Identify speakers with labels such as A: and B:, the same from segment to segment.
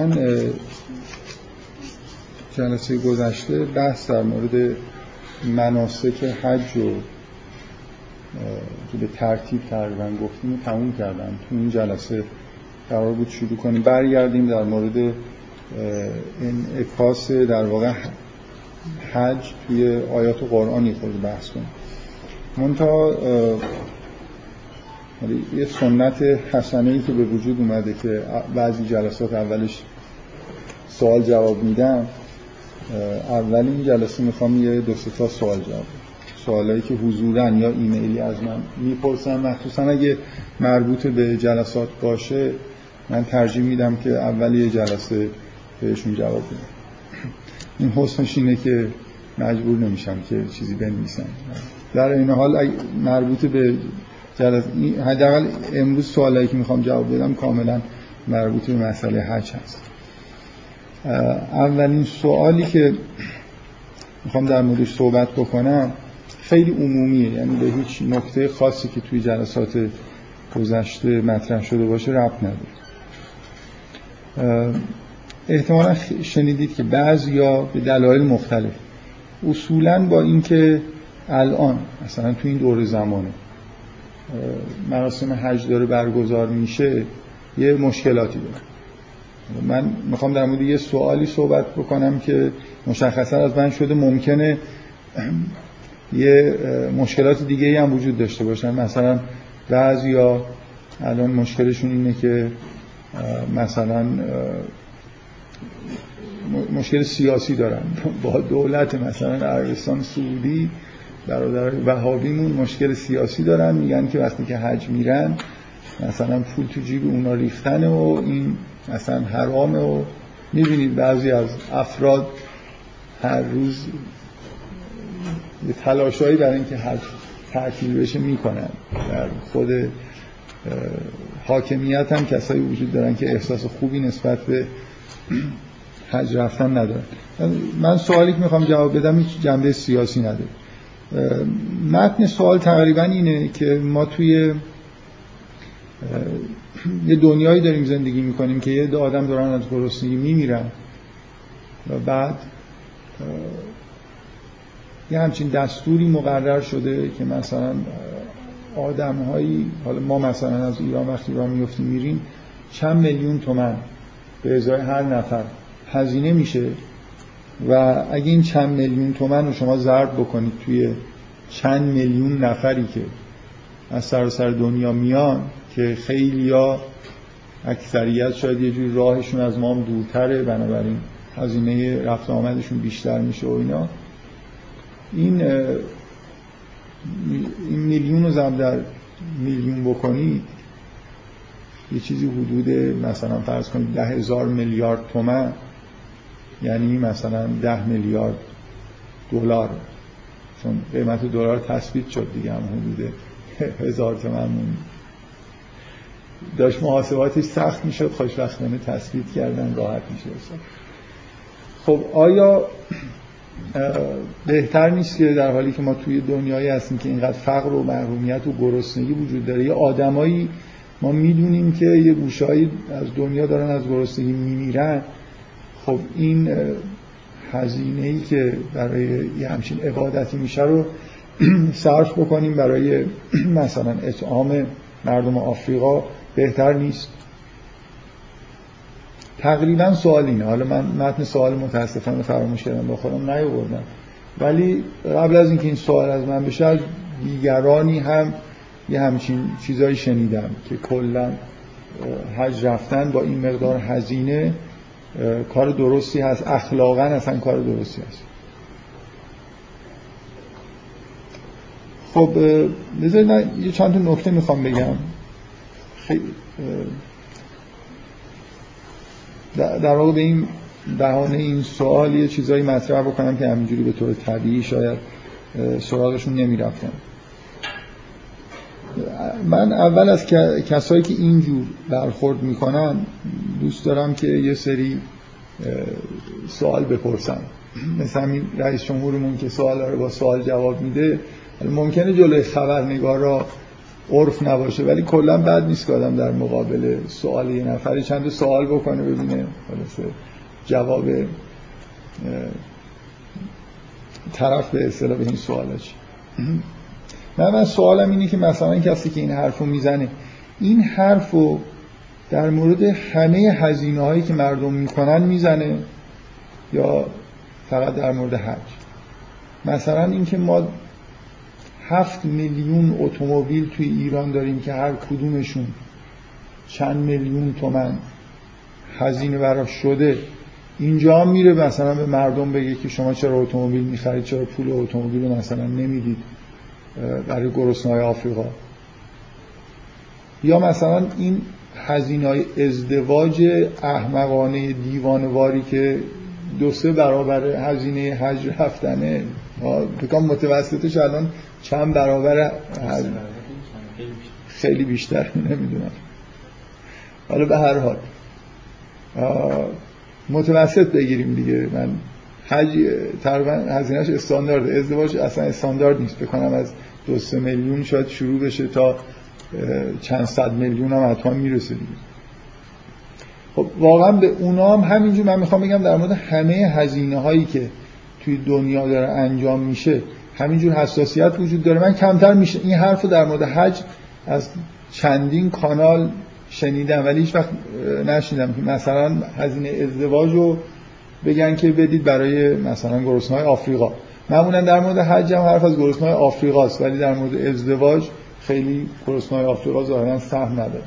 A: من جلسه گذشته بحث در مورد مناسک حج و که به ترتیب تقریبا گفتیم تموم کردم. تو این جلسه قرار بود شروع کنیم. برگردیم در مورد انعکاس در واقع حج توی آیات قرآنی خود بحث کنیم. منتها یه سنت حسنه ای که به وجود اومده که بعضی جلسات اولش سوال جواب میدم اول این جلسه می‌خوام یه دو تا سوال جواب سوالایی که حضورا یا ایمیلی از من می‌پرسن. مخصوصا اگه مربوط به جلسات باشه من ترجیح میدم که اول یه جلسه بهشون جواب بدم. این حسنش اینه که مجبور نمیشم که چیزی بنویسم. در این حال مربوط به حداقل امروز سوالایی که می‌خوام جواب بدم کاملا مربوط به مسئله حج هست. اولین سوالی که می‌خوام در موردش صحبت بکنم خیلی عمومیه یعنی به هیچ نکته خاصی که توی جلسات گذشته مطرح شده باشه ربط نداره. احتمالا شنیدید که بعضی یا به دلایل مختلف اصولا با اینکه الان مثلا تو این دور زمانه مراسم حج داره برگزار میشه یه مشکلاتی داره. من می‌خوام در مورد یه سوالی صحبت بکنم که مشخصا از من شده ممکنه یه مشکلات دیگه هم وجود داشته باشن مثلا بعضیا الان مشکلشون اینه که مثلا مشکل سیاسی دارن. با دولت مثلا عربستان سعودی برادر وهابیمون مشکل سیاسی دارن. میگن که وقتی که حج میرن مثلا پول تو جیب اونا ریختن و این مثلا حرامه و می‌بینید بعضی از افراد هر روز یه تلاشایی برای اینکه حج تعطیل بشه می‌کنن. در خود حاکمیت هم کسایی وجود دارن که احساس خوبی نسبت به حج رفتن ندارن. من سوالی که می‌خوام جواب بدم هیچ جنبه سیاسی نداره. متن سوال تقریبا اینه که ما توی یه دنیایی داریم زندگی می‌کنیم که یه آدم دارن از گرسنگی میمیرن. و بعد یه همچین دستوری مقرر شده که مثلا آدم هایی حالا ما مثلا از ایران وقتی ایران میفتیم میریم چند میلیون تومن به ازای هر نفر هزینه میشه. و اگه این چند میلیون تومن رو شما ضرب بکنید توی چند میلیون نفری که از سراسر دنیا میان که خیلی ها اکثریت شاید یه جوری راهشون از ما هم دورتره بنابراین هزینه رفت آمدشون بیشتر میشه و اینا. این این میلیون رو ضرب در میلیون بکنید یه چیزی حدود مثلا فرض کنید ده هزار میلیارد تومن. یعنی مثلا ده میلیارد دلار. چون قیمت دلار تثبیت شد دیگه هم حدود هزار تومن. داشت محاسباتش سخت می‌شد خوشبختانه تثبیت کردن راحت میشه خب آیا بهتر نیست که در حالی که ما توی دنیایی هستیم که اینقدر فقر و محرومیت و گرسنگی وجود داره؟ یه آدمایی ما می‌دونیم که یه گوشهایی از دنیا دارن از گرسنگی میمیرن. خب این هزینه ای که برای یه همچین عبادتی میشه رو صرف بکنیم برای مثلا اطعام مردم آفریقا بهتر نیست. تقریبا سوال اینه. حالا من متن سوال متاسفانه فراموش کردم با خودم نیاوردم. ولی قبل از اینکه این سوال از من بشه از دیگرانی هم یه همچین چیزایی شنیدم که کلا حج رفتن با این مقدار هزینه کار درستی هست. اخلاقا اصلا کار درستی هست. خب بذارید یه چند تا نکته می‌خوام بگم. در واقع به این بهانه این سوال یه چیزایی مطرح بکنم که همینجوری به طور طبیعی شاید سراغشون نمی‌رفتم من اول از کسایی که اینجور برخورد می‌کنن دوست دارم که یه سری سوال بپرسم مثل همین رئیس جمهورمون که سوال رو با سوال جواب میده. ممکنه جلوی خبرنگار را عرف نباشه ولی کلا بد نیست که آدم در مقابل سوال یه نفری چند سوال بکنه ببینه جواب طرف به اصطلاح این سوالا من من سوالم اینه که مثلا کسی که این حرفو می‌زنه این حرفو در مورد همه هزینه هایی که مردم می‌کنن می‌زنه یا فقط در مورد حج؟ مثلا اینکه ما هفت میلیون اتومبیل توی ایران داریم که هر کدومشون چند میلیون تومن هزینه براش شده اینجا میره مثلا به مردم بگه که شما چرا اتومبیل می‌خرید چرا پول اتومبیل مثلا نمی‌دید. برای گرسنه‌های آفریقا. یا مثلا این هزینه ازدواج احمقانه دیوانواری که دو سه برابر هزینه حج رفتنه بکنم متوسطش الان چند برابر خیلی بیشتر نمی‌دونم. حالا به هر حال متوسط بگیریم دیگه. من حج تقریبا هزینهش استاندارد. ازدواج اصلا استاندارد نیست. بکنم از دو سه میلیون شاید شروع بشه تا چند صد میلیون هم حتما می‌رسه دیگه. خب واقعا به اونا هم همینجور من می‌خوام بگم در مورد همه هزینه هایی که توی دنیا داره انجام میشه همینجور حساسیت وجود داره. من کمتر میشه این حرف در مورد حج از چندین کانال شنیدم ولی هیچ وقت نشنیدم. که مثلا هزینه ازدواج رو بگن که بدید برای مثلا گرسنه های آفریقا. معمولا در مورد حج هم حرف از گرسنه های آفریقاست ولی در مورد ازدواج خیلی گرسنه های آفریقا ظاهرا سهم نداره.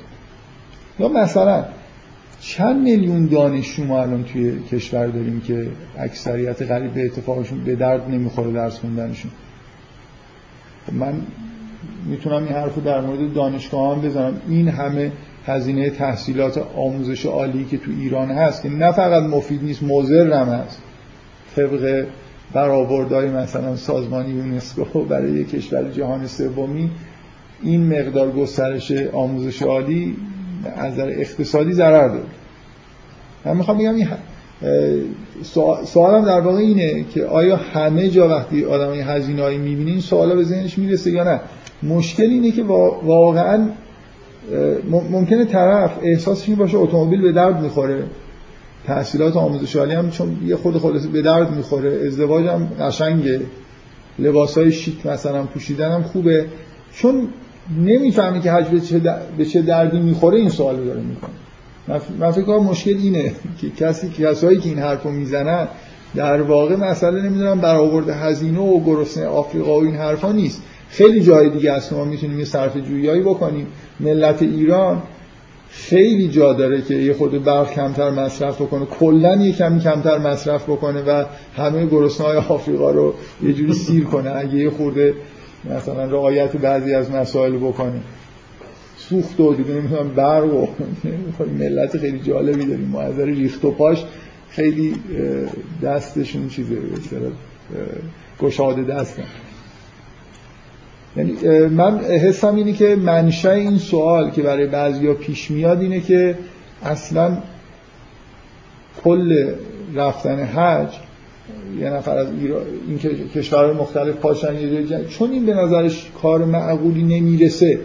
A: یا مثلا چند میلیون دانشجو ما الان توی کشور داریم که اکثریت قریب به اتفاقشون به درد نمی‌خوره درس خوندنشون. من می‌تونم این حرف رو در مورد دانشگاه هم بزنم. این همه هزینه تحصیلات آموزش عالی که تو ایران هست که نه فقط مفید نیست مضر هم هست. طبق برآوردهای مثلا سازمان یونسکو برای کشور جهان سومی این مقدار گسترش آموزش عالی از نظر اقتصادی ضرر داره. من می‌خوام بگم این سوالم در واقع اینه که آیا همه جا وقتی آدم این هزینه هایی می‌بینه این سوالا به ذهنش می‌رسه یا نه؟ مشکل اینه که واقعا ممکنه طرف احساسش این باشه اتومبیل به درد می‌خوره. تحصیلات آموزش عالی هم چون یه خود خلاصه به درد می‌خوره. ازدواج هم قشنگه. لباس های شیک مثلا پوشیدن هم خوبه. چون نمی‌فهمی که حج به چه, دردی می‌خوره این سوال داره می‌کنه. من فکر مشکل اینه که کسی کسایی که این حرفو می‌زنن در واقع مسئله نمی‌دونم برآورد هزینه و گرسنه آفریقا و این حرفا نیست. خیلی جای دیگه است ما می‌تونیم یه صرف جویایی بکنیم. ملت ایران خیلی جا داره که یه خود برق کمتر مصرف بکنه. کلا یه کمی کمتر مصرف بکنه و همه گرسنه های آفریقا رو یه جوری سیر کنه. اگه یه خورده مثلا رعایت بعضی از مسائل بکنه. سوخت و دیگه نمی‌تونم برق و ملت خیلی جالبی داریم. ما از ریخت و پاش خیلی دستشون چیزه به گشاده دستن. یعنی من حسم اینه که منشأ این سوال که برای بعضیا پیش میاد اینه که اصلا کل رفتن حج یه نفر از این کشورهای مختلف پاشن یه چون این به نظرش کار معقولی نمی‌رسه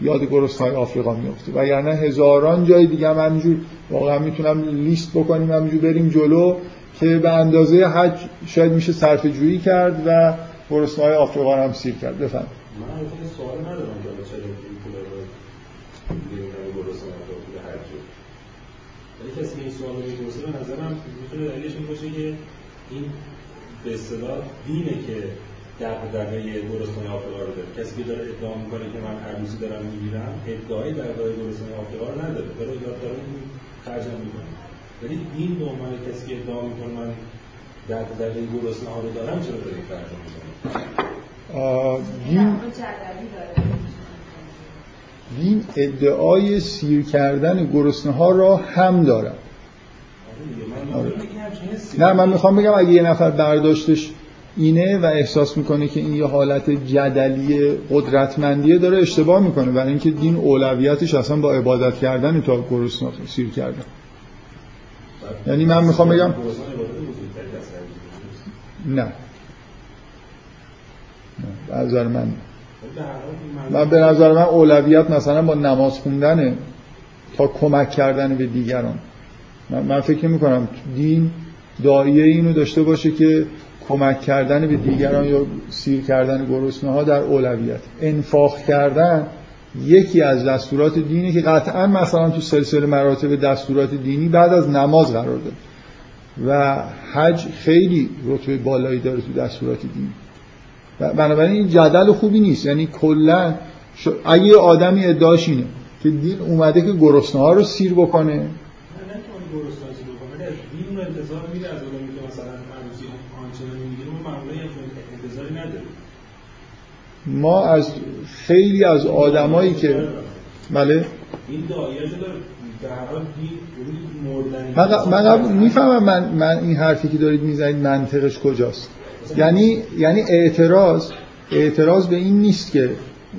A: یاد های آفریقا میفته. یعنی هزاران جای دیگه هم همینجور واقعا می‌تونم لیست بکنیم همینجور بریم جلو که به اندازه حج شاید میشه صرف جویی کرد و های آفریقا هم سیر کرد. بفهم
B: من البته سوال ندارم که چرا این پول رو نمی‌دونم گرسنه رو پول حج ولی کسی این سوال رو می‌پرسه به نظرم می‌تونه دلیلش این باشه که این به اصطلاح دینه که دغدغه گرسنه آفریقا رو داره. کسی که داره ادعا می‌کنه که من هر روزی دارم می‌گیرم ادعای دغدغه گرسنه آفریقا رو نداره. داره یاد داره خرجم می‌کنه. ولی این به عنوان کسی که ادعا می‌کنه من دغدغه گرسنه ها رو دارم چرا داره خرجم می‌کنه؟
A: دین دین ادعای سیر کردن گرسنه ها را هم دارد آره. نه من می‌خوام بگم اگه یه نفر برداشتش اینه و احساس می‌کنه که این یه حالت جدلی قدرتمندیه داره اشتباه می‌کنه. برای اینکه دین اولویتش اصلا با عبادت کردن تا گرسنه سیر کردن. یعنی من می‌خوام بگم نه. نظر من. من به نظر من اولویت مثلا با نماز خوندنه تا کمک کردن به دیگران. من, من فکر می کنم دین دایه اینو داشته باشه که کمک کردن به دیگران یا سیر کردن گرسنه ها در اولویت. انفاق کردن یکی از دستورات دینی که قطعا مثلا تو سلسله مراتب دستورات دینی بعد از نماز قرار داره. و حج خیلی رتبه بالایی داره تو دستورات دینی. بنابراین این جدل خوبی نیست. یعنی کلا اگه یه آدمی ادعاش اینه که دین اومده که گرسنه ها رو سیر بکنه.
B: ما
A: از خیلی از آدمایی که بله؟
B: این دایره داره.
A: من, من قبول می‌فهمم من, من این حرفی که دارید می‌زنید منطقش کجاست. یعنی یعنی اعتراض اعتراض به این نیست که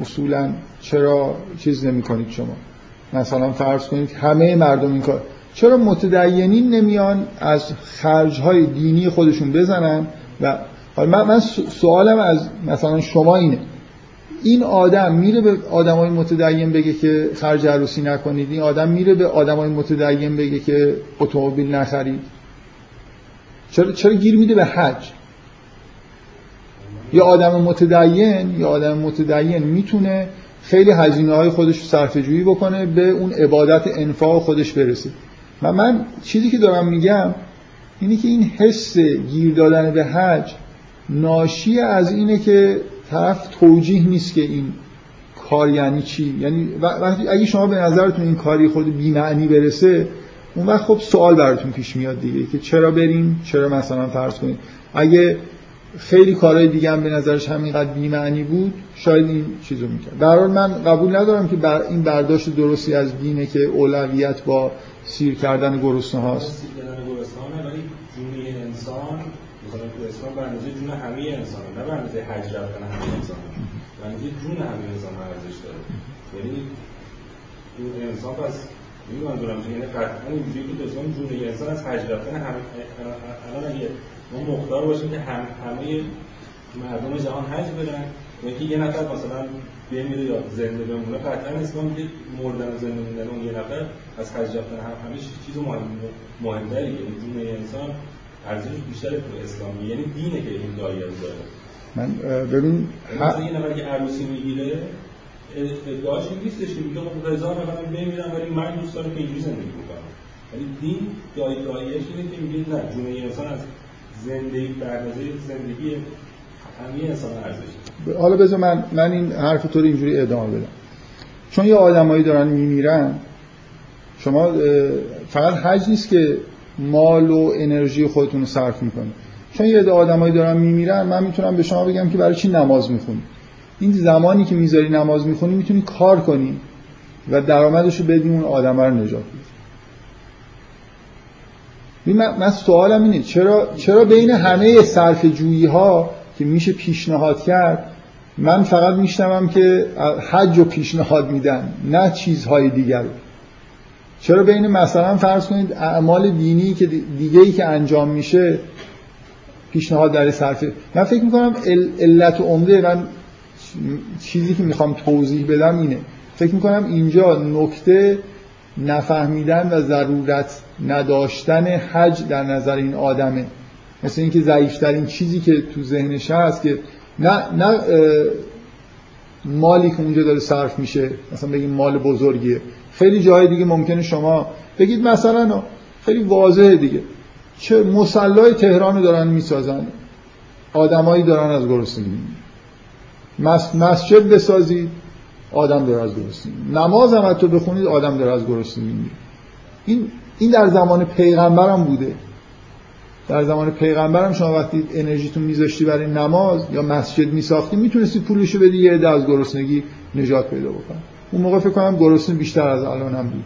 A: اصولا چرا چیز نمی کنید شما. مثلا فرض کنید همه مردم این کار چرا متدینین نمیان از خرجهای دینی خودشون بزنن و من, من سوالم از مثلا شما اینه. این آدم میره به آدمای متدین بگه که خرج عروسی نکنید این آدم میره به آدمای متدین بگه که اتومبیل نخرید. چرا چرا گیر میده به حج؟ یا آدم متدین یا آدم متدین می‌تونه خیلی هزینه های خودش صرفه جویی بکنه به اون عبادت انفاق خودش برسه. و من چیزی که دارم میگم اینه که این حس گیر دادن به حج ناشی از اینه که طرف توجیه نیست که این کار یعنی چی. یعنی وقتی اگه شما به نظرتون این کاری خود بی‌معنی برسه اون وقت خب سوال براتون پیش میاد دیگه که چرا بریم چرا مثلا فرض کنید؟ اگه خیلی کارهای دیگه هم به نظرش همینقدر بی‌معنی بود شاید این چیزو می‌کرد. در من قبول ندارم که بر این برداشت درستی از دینه که اولویت با سیر کردن گرسنه هاست.
B: سیر کردن گرسنه ولی جون انسان مثلا تو اسلام به اندازه جون همه انسان نه به اندازه حج رفتن همه انسان به اندازه جون همه انسان ارزش داره. یعنی اون انسان پس منظورم چه یعنی قطعا اینجوری که اسلام جون انسان از حج رفتن همه الان اگه ما مختار باشیم که هم همه مردم جهان حج برن و اینکه یه نفر مثلا بمیره یا زنده بمونه قطعا اسلام میگه مردن و زنده موندن اون یه نفر از حج رفتن هم همه چیز مهم مهمتری یعنی جون انسان ارزش بیشتر تو اسلامی. یعنی دینه که این دایره داره.
A: من ببین
B: مثلا یه نفر که عروسی می‌گیره ادعاش این نیستش که میگه خب هزار نفر بمیرن ولی من دوست دارم که اینجوری زندگی بکنم. ولی دین دای دایرش اینه که میگه نه جون انسان از زندگی زندگی همه انسان ارزش
A: حالا بذار من من این حرف تو رو اینجوری ادامه بدم. چون یه آدمایی دارن میمیرن شما فقط حج نیست که مال و انرژی خودتون رو صرف می‌کنید چون یه عده آدمایی دارن میمیرن من می‌تونم به شما بگم که برای چی نماز می‌خونی. این زمانی که می‌ذاری نماز می‌خونی می‌تونی کار کنی و درآمدش رو بدی اون آدم رو نجات بدی. من, من سوالم اینه چرا, چرا بین همه صرف جویی ها که میشه پیشنهاد کرد من فقط میشنوم که حج و پیشنهاد میدن نه چیزهای دیگر؟ چرا بین مثلا فرض کنید اعمال دینی که دیگه ای که انجام میشه پیشنهاد در صرفه؟ من فکر می‌کنم علت عمده من چیزی که می‌خوام توضیح بدم اینه. فکر می‌کنم اینجا نکته نفهمیدن و ضرورت نداشتن حج در نظر این آدمه. مثل اینکه ضعیفترین چیزی که تو ذهنش هست که نه نه مالی که اونجا داره صرف میشه مثلا بگیم مال بزرگیه. خیلی جای دیگه ممکنه شما بگید مثلا خیلی واضحه دیگه. چه مسلای تهران رو دارن می‌سازن. آدمایی دارن از گرسنگی مسجد بسازید. آدم داره از گرسنگی نماز هم تو بخونید آدم داره از گرسنگی این این در زمان پیغمبرم بوده در زمان پیغمبرم شما وقتی انرژیتون میذاشتی برای نماز یا مسجد میساختی می‌تونستی پولشو بدی یه عده از گرسنگی نجات پیدا بکنه اون موقع فکر کنم گرسنه بیشتر از الان هم بود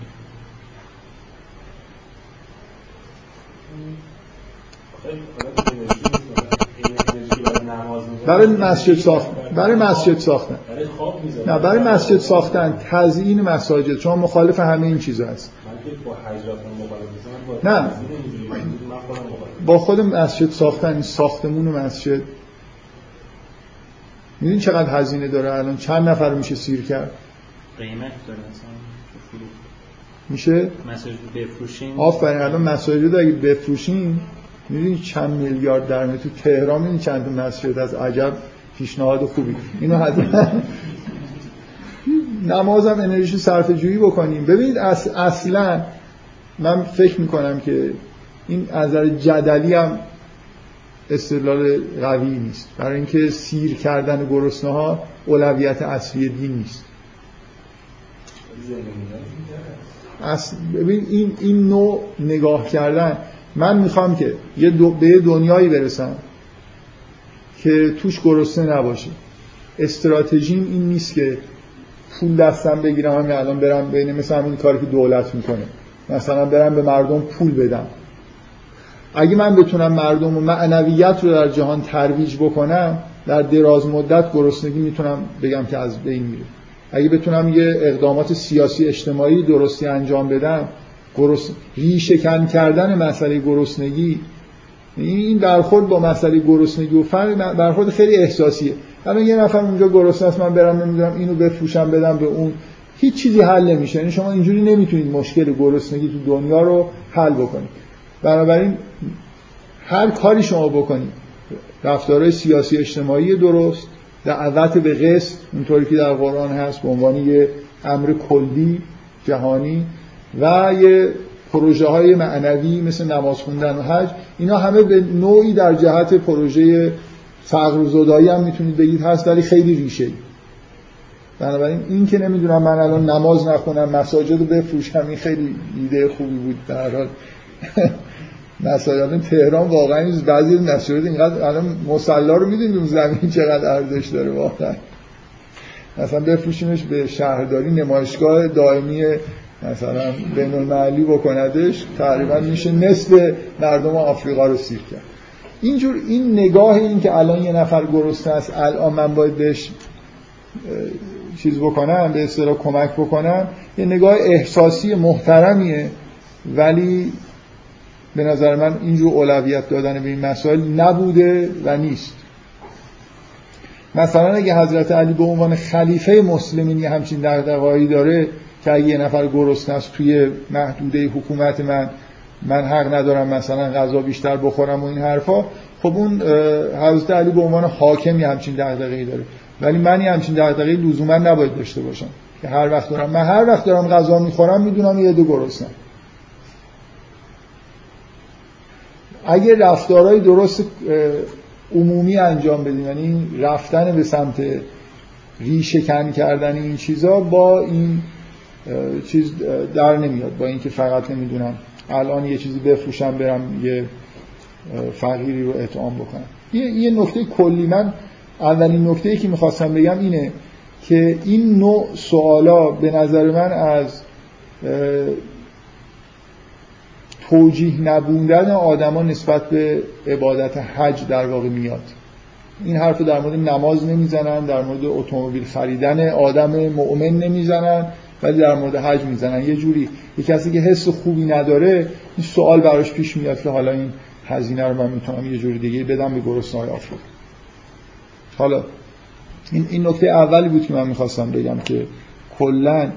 A: برای مسجد ساختن برای مسجد ساختن. نه برای مسجد ساختن تزیین مساجد. شما مخالف همه این چیزا هست. نه. با خود مسجد ساختن ساختمون مسجد. می‌دونی چقدر هزینه داره الان؟ چند نفر میشه سیر کرد؟
C: قیمت داره
A: میشه؟
C: مساجد بفروشیم
A: آفرین الان مساجد اگه بفروشیم می‌دونی چند میلیارد در تو تهران می‌دونی چند مسجد از عجب. پیشنهاد خوبی. اینو حتما نمازم انرژی صرف جویی بکنیم. ببینید اصلا من فکر می‌کنم که این از جدلی هم استدلال قوی نیست. برای اینکه سیر کردن گرسنه ها اولویت اصلی دین نیست. ببین این این نوع نگاه کردن من می‌خوام که یه به دنیایی برسم. که توش گرسنه نباشه. استراتژیم این نیست که پول دستم بگیرم همین الان برم بین مثل همین کاری که دولت می‌کنه. مثلا برم به مردم پول بدم. اگه من بتونم مردم و معنویت رو در جهان ترویج بکنم در دراز مدت گرسنگی می‌تونم بگم که از بین میره. اگه بتونم یه اقدامات سیاسی اجتماعی درستی انجام بدم گرس... ریشکن کردن مسئله گرسنگی این برخورد با مسئله گرسنگی و فرق برخورد خیلی احساسیه. الان یه نفر اونجا گرسنه است من برم نمی‌دونم اینو بفروشم بدم به اون. هیچ چیزی حل نمیشه. یعنی شما اینجوری نمی‌تونید مشکل گرسنگی تو دنیا رو حل بکنید. بنابراین هر کاری شما بکنید رفتارهای سیاسی اجتماعی درست دعوت به قسط اونطوری که در قرآن هست به عنوان یه امر کلی جهانی و یه پروژه های معنوی مثل نماز خوندن و حج. اینا همه به نوعی در جهت پروژه فقر زدایی هم می‌تونید بگید هست ولی خیلی ریشه ای. بنابراین این که نمی‌دونم من الان نماز نخونم مساجد رو بفروشم این خیلی ایده خوبی بود در حال. مساجد تهران واقعا بعضی مساجد اینقدر الان مصلا رو می‌دونید اون زمین چقدر ارزش داره واقعا. مثلا بفروشیمش به شهرداری نمایشگاه دائمی مثلا بین المللی بکندش تقریبا میشه نصف مردم آفریقا رو سیر کرد. اینجور این نگاه این که الان یه نفر گرسنه است الان من باید بهش چیز بکنم به اصطلاح کمک بکنم یه نگاه احساسی محترمیه. ولی به نظر من اینجور اولویت دادن به این مسائل نبوده و نیست. مثلا اگه حضرت علی به عنوان خلیفه مسلمین یه همچین دغدغه‌ای داره که اگه یه نفر گرسنه است توی محدوده حکومت من من حق ندارم مثلا غذا بیشتر بخورم و این حرفا خب اون حضرت علی به عنوان حاکم یه همچین دغدغه‌ای داره. ولی من یه همچین دغدغه‌ای لزوما نباید داشته باشم. که هر وقت دارم من هر وقت دارم غذا می‌خورم می‌دونم یه دو گرسنم اگه رفتارهای درست عمومی انجام بدیم یعنی رفتن به سمت ریشکن کردن این چیزا با این چیز در نمیاد با اینکه فقط نمی‌دونم الان یه چیزی بفروشم برم یه فقیری رو اطعام بکنم. یه, یه نکته کلی من اولین نکته که می‌خواستم بگم اینه که این نوع سوالا به نظر من از توجیه نبوندن آدما نسبت به عبادت حج در واقع میاد. این حرف در مورد نماز نمی‌زنن در مورد اتومبیل خریدن آدم مؤمن نمی‌زنن. ولی در مورد حج می‌زنن. یه جوری یه کسی که حس خوبی نداره این سوال براش پیش میاد که حالا این هزینه رو من می‌تونم یه جوری دیگه بدم به گرسنه‌های آفریقا حالا این این نکته اولی بود که من می‌خواستم بگم که کلا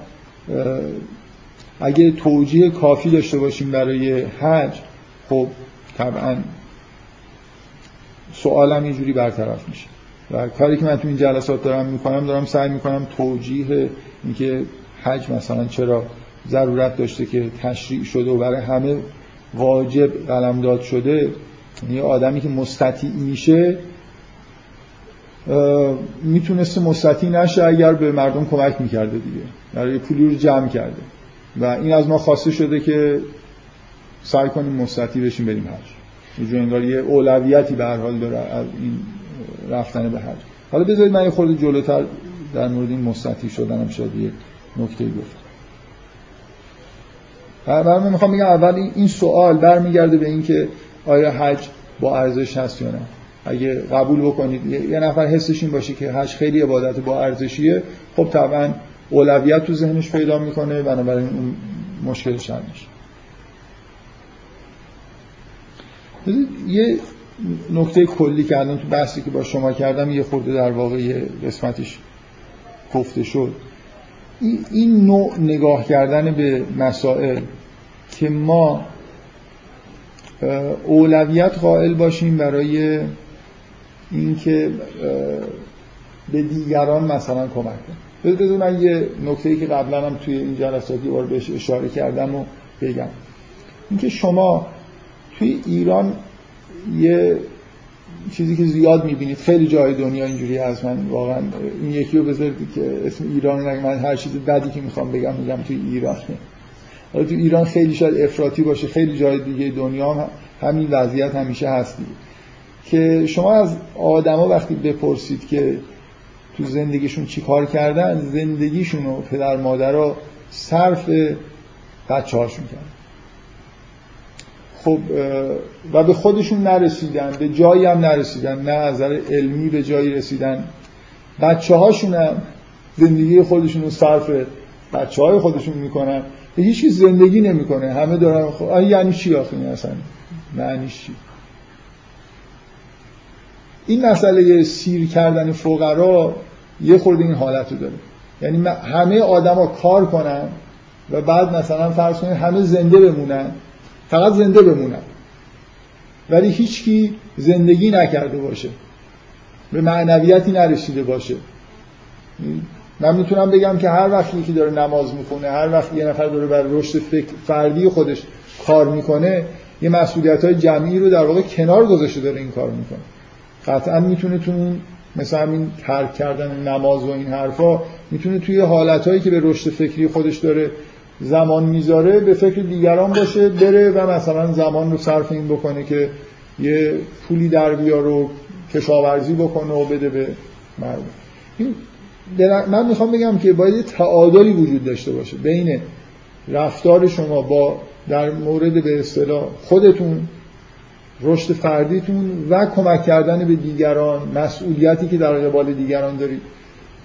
A: اگه توجیه کافی داشته باشیم برای حج خب طبعا سوالم یه جوری برطرف میشه. و کاری که من تو این جلسات دارم می‌کنم دارم سعی می‌کنم توجیه اینکه حج مثلا چرا ضرورت داشته که تشریع شده و برای همه واجب قلمداد شده؟ یعنی آدمی که مستطیع میشه می‌تونسته مستطیع نشه اگر به مردم کمک می‌کرده دیگه. برای پولی رو جمع کرده. و این از ما خواسته شده که سعی کنیم مستطیع بشیم بریم حج. انگار یه اولویتی به هر حال داره از این رفتن به حج. حالا بذارید من یه خورده جلوتر در مورد این مستطیع شدن هم شاید یه نکته گفت. من می‌خوام بگم اول این سوال برمیگرده به اینکه آیا حج با ارزش هست یا نه. اگه قبول بکنید. یه نفر حسش این باشه که حج خیلی عبادت با ارزشیه. خب طبعا اولویت تو ذهنش پیدا می‌کنه. بنابراین اون مشکلش حل یه نکته کلی کردم تو بحثی که با شما کردم یه خورده در واقع یه قسمتش گفته شد. این نوع نگاه کردن به مسائل که ما اولویت قائل باشیم برای اینکه به دیگران مثلا کمک کنیم. بذار من یه نکته که قبلا هم توی این جلسات یه بار بهش اشاره کردم و بگم. اینکه شما توی ایران یه چیزی که زیاد می‌بینید. خیلی جای دنیا اینجوری هست. من واقعا این یکی رو بذارید که اسم ایران نگه من هر چیز بدی که می‌خوام بگم میگم توی ایران. حالا تو ایران خیلی شاید افراطی باشه. خیلی جای دیگه دنیا هم همین وضعیت همیشه هست که شما از آدما وقتی بپرسید که تو زندگیشون چی کار کردن زندگیشون و پدر مادرها صرف بچه هاشون کردن. خب و به خودشون نرسیدن به جایی هم نرسیدن نه از نظر علمی به جایی رسیدن. بچه هاشون هم زندگی خودشون رو صرف بچه های خودشون می‌کنن. به هیچ زندگی نمی‌کنه. همه دارن خب یعنی چی آخه؟ اصلا معنیش چی؟ این مسئله سیر کردن فقرا یه خورده این حالت رو داره. یعنی همه آدما کار کنن و بعد مثلا فرض کنید همه زنده بمونن. فقط زنده بمونن ولی هیچکی زندگی نکرده باشه. به معنویتی نرسیده باشه. من می‌تونم بگم که هر وقتی که داره نماز می‌کنه هر وقت یه نفر داره بر رشد فردی خودش کار می‌کنه یه مسئولیت های جمعی رو در واقع کنار گذاشته داره این کار می‌کنه. قطعا می‌تونه تو اون مثل همین ترک کردن نماز و این حرفا می‌تونه توی حالتهایی که به رشد فکری خودش داره زمان می‌ذاره به فکر دیگران باشه بره و مثلا زمان رو صرف این بکنه که یه پولی در بیار و کشاورزی بکنه و بده به مردم. من می‌خوام بگم که باید تعادلی وجود داشته باشه بین رفتار شما با در مورد به اصطلاح خودتون رشد فردیتون و کمک کردن به دیگران مسئولیتی که در قبال دیگران دارید.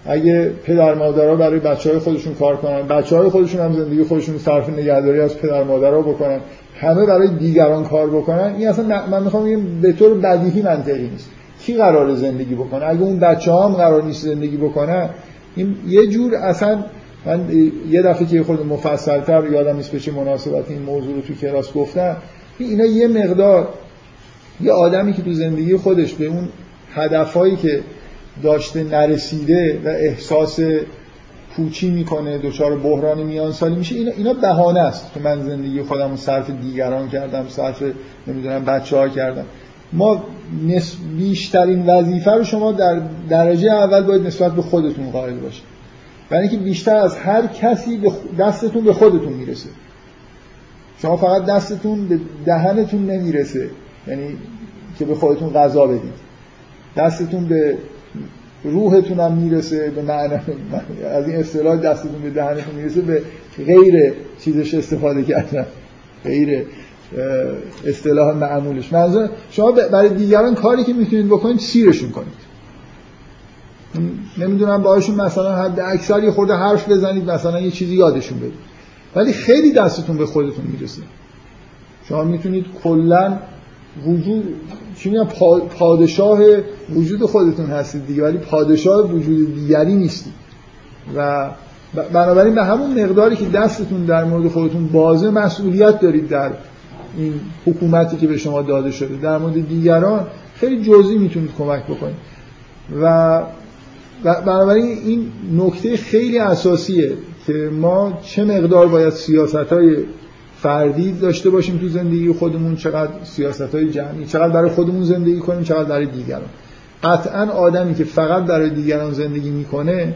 A: اگه پدر مادرها برای بچه های خودشون کار کنن بچه های خودشون هم زندگی خودشون صرف نگهداری از پدر مادرها بکنن همه برای دیگران کار بکنن این اصلا من می‌خوام بگم به طور بدیهی منطقی نیست. کی قرار زندگی بکنه؟ اگه اون بچه هم قرار نیست زندگی بکنه این یه جور اصلا من یه دفعه که خود مفصلتر یادم نیست به چه مناسبت این موضوع رو تو کلاس گفتم اینا یه مقدار یه آدمی که تو زندگی خودش به اون هدفهایی که داشته نرسیده و احساس پوچی می‌کنه دچار بحران میان سالی میشه اینا اینا بهانه است که من زندگی خودم رو صرف دیگران کردم صرف نمی‌دونم بچه ها کردم. ما بیشترین وظیفه رو شما در درجه اول باید نسبت به خودتون قائل باشید. برای اینکه بیشتر از هر کسی دستتون به خودتون می‌رسه. شما فقط دستتون به دهنتون نمی‌رسه یعنی که به خودتون غذا بدید. دستتون به روحتون هم می‌رسه به معنی از این اصطلاح دستتون به دهنتون می‌رسه به غیر چیزش استفاده کردن. غیر اصطلاح معمولش. منظور شما برای دیگران کاری که می‌تونید بکنید سیرشون کنید. نمی‌دونم باهاشون مثلا حد اکثر یه خورده حرف بزنید مثلا یه چیزی یادشون بدید. ولی خیلی دستتون به خودتون می‌رسه. شما می‌تونید کلا وجود چی پادشاه وجود خودتون هستید دیگه ولی پادشاه وجود دیگری نیستید. و بنابراین به همون مقداری که دستتون در مورد خودتون بازه مسئولیت دارید در این حکومتی که به شما داده شده. در مورد دیگران خیلی جزئی می‌تونید کمک بکنید. و بنابراین این نکته خیلی اساسیه که ما چه مقدار باید سیاست های فردی داشته باشیم تو زندگی خودمون چقدر سیاست های جمعی چقدر برای خودمون زندگی کنیم چقدر برای دیگران. قطعا آدمی که فقط برای دیگران زندگی می‌کنه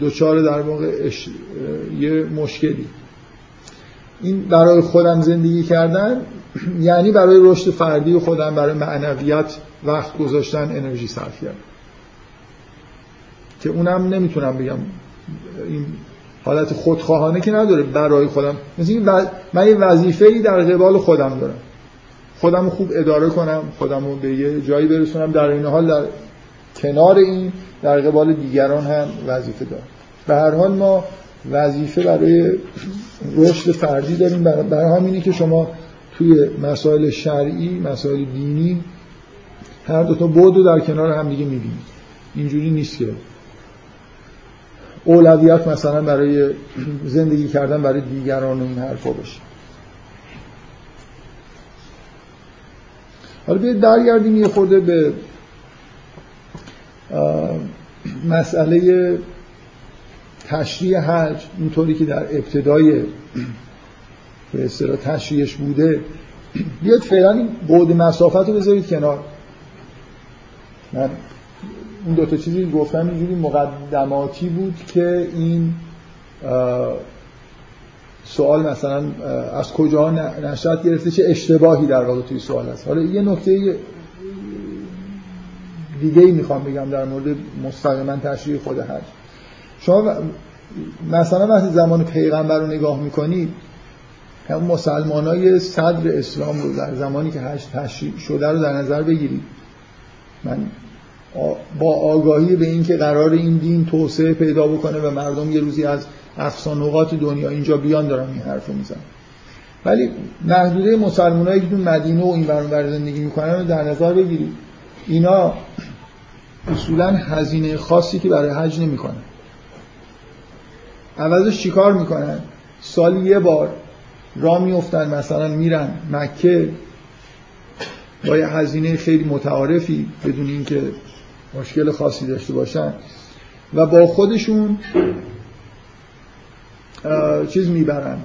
A: دوچار در واقع یه مشکلی. این برای خودم زندگی کردن یعنی برای رشد فردی خودم برای معنویت وقت گذاشتن انرژی صرف کردن که اونم نمی‌تونم بگم این حالت خودخواهانه که نداره برای خودم. مثل من یه وظیفه ای در قبال خودم دارم. خودم خوب اداره کنم خودم رو به یه جایی برسونم. در این حال در کنار این در قبال دیگران هم وظیفه دارم. به هر حال ما وظیفه برای رشد فردی داریم. برای همینی که شما توی مسائل شرعی مسائل دینی هر دو تا بود رو در کنار هم دیگه می‌بینید. اینجوری نیست که اولویت مثلا برای زندگی کردن برای دیگران این حرفا باشه. حالا بیاید برگردیم یه خورده به مسئله تشریع حج. اینطوری که در ابتدای به اصطلاح تشریعش بوده. بیاد فعلا این بعد مسافت رو بذارید کنار. من این دوتا چیزی گفتم اینجوری مقدماتی بود که این سوال مثلا از کجا نشد گرفته چه اشتباهی در واقع توی سوال هست. حالا یه نکته دیگه ای می‌خوام بگم در مورد مستقیما تشریح خود حج. شما مثلا وقتی زمان پیغمبر رو نگاه می‌کنید هم مسلمان های صدر اسلام رو در زمانی که حج تشریح شده رو در نظر بگیرید. من با آگاهی به اینکه قرار این دین توسعه پیدا بکنه و مردم یه روزی از افسانوقات دنیا اینجا بیان دارن این حرف رو میزن ولی محدوده مسلمان هایی که مدینه و این برون زندگی می‌کنن رو در نظر بگیرید. اینا اصولا هزینه خاصی که برای حج نمی‌کنن. عوضش چیکار می‌کنن؟ سال یه بار را میفتن مثلا میرن مکه با یه هزینه خیلی متعارفی بدون اینکه مشکل خاصی داشته باشن و با خودشون چیز می‌برن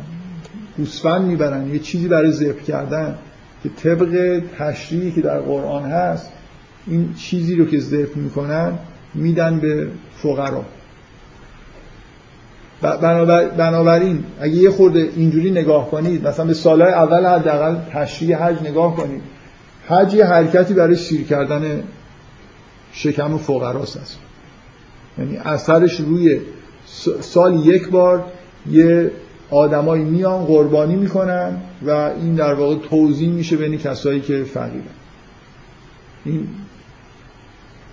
A: گوسفند می‌برن یه چیزی برای ذبح کردن که طبق تشریحی که در قرآن هست این چیزی رو که ذبح می‌کنن میدن به فقرا. بنابراین اگه یه خورده اینجوری نگاه کنید مثلا به سالهای اول حداقل تشریح حج نگاه کنید حج یه حرکتی برای سیر کردن شکم فقراست. است یعنی اثرش روی سال یک بار یه آدمایی میان قربانی می‌کنن و این در واقع توضیح میشه بین کسایی که فقیرن. این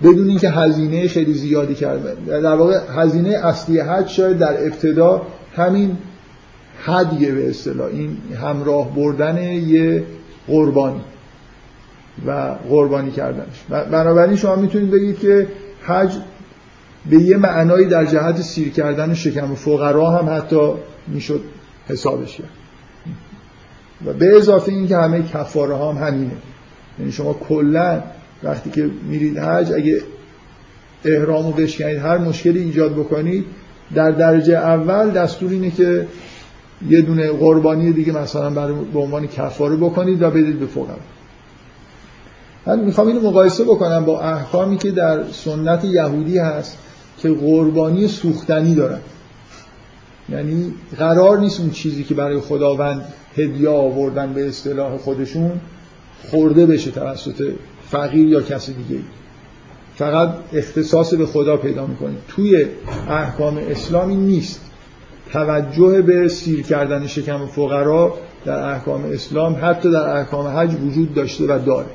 A: بدون اینکه هزینه خیلی زیادی کرده. در واقع هزینه اصلی حج شاید در ابتدا همین حدیه به اصطلاح. این همراه بردن یه قربانی. و قربانی کردنش. بنابراین شما می‌تونید بگید که حج به یه معنایی در جهت سیر کردن شکم فقرا هم حتی می‌شد حسابش کرد. و به اضافه این که همه کفاره هم همینه. یعنی شما کلا وقتی که میرید حج اگه احرامو بشکنید هر مشکلی ایجاد بکنید در درجه اول دستور اینه که یه دونه قربانی دیگه مثلا برای به عنوان کفاره بکنید و بدید به فقرا. من می‌خوام اینو مقایسه بکنم با احکامی که در سنت یهودی هست که قربانی سوختنی دارن. یعنی قرار نیست اون چیزی که برای خداوند هدیه آوردن به اصطلاح خودشون خورده بشه توسط فقیر یا کسی دیگه فقط اختصاص به خدا پیدا می‌کنید توی احکام اسلامی نیست. توجه به سیر کردن شکم فقرا در احکام اسلام حتی در احکام حج وجود داشته و داره.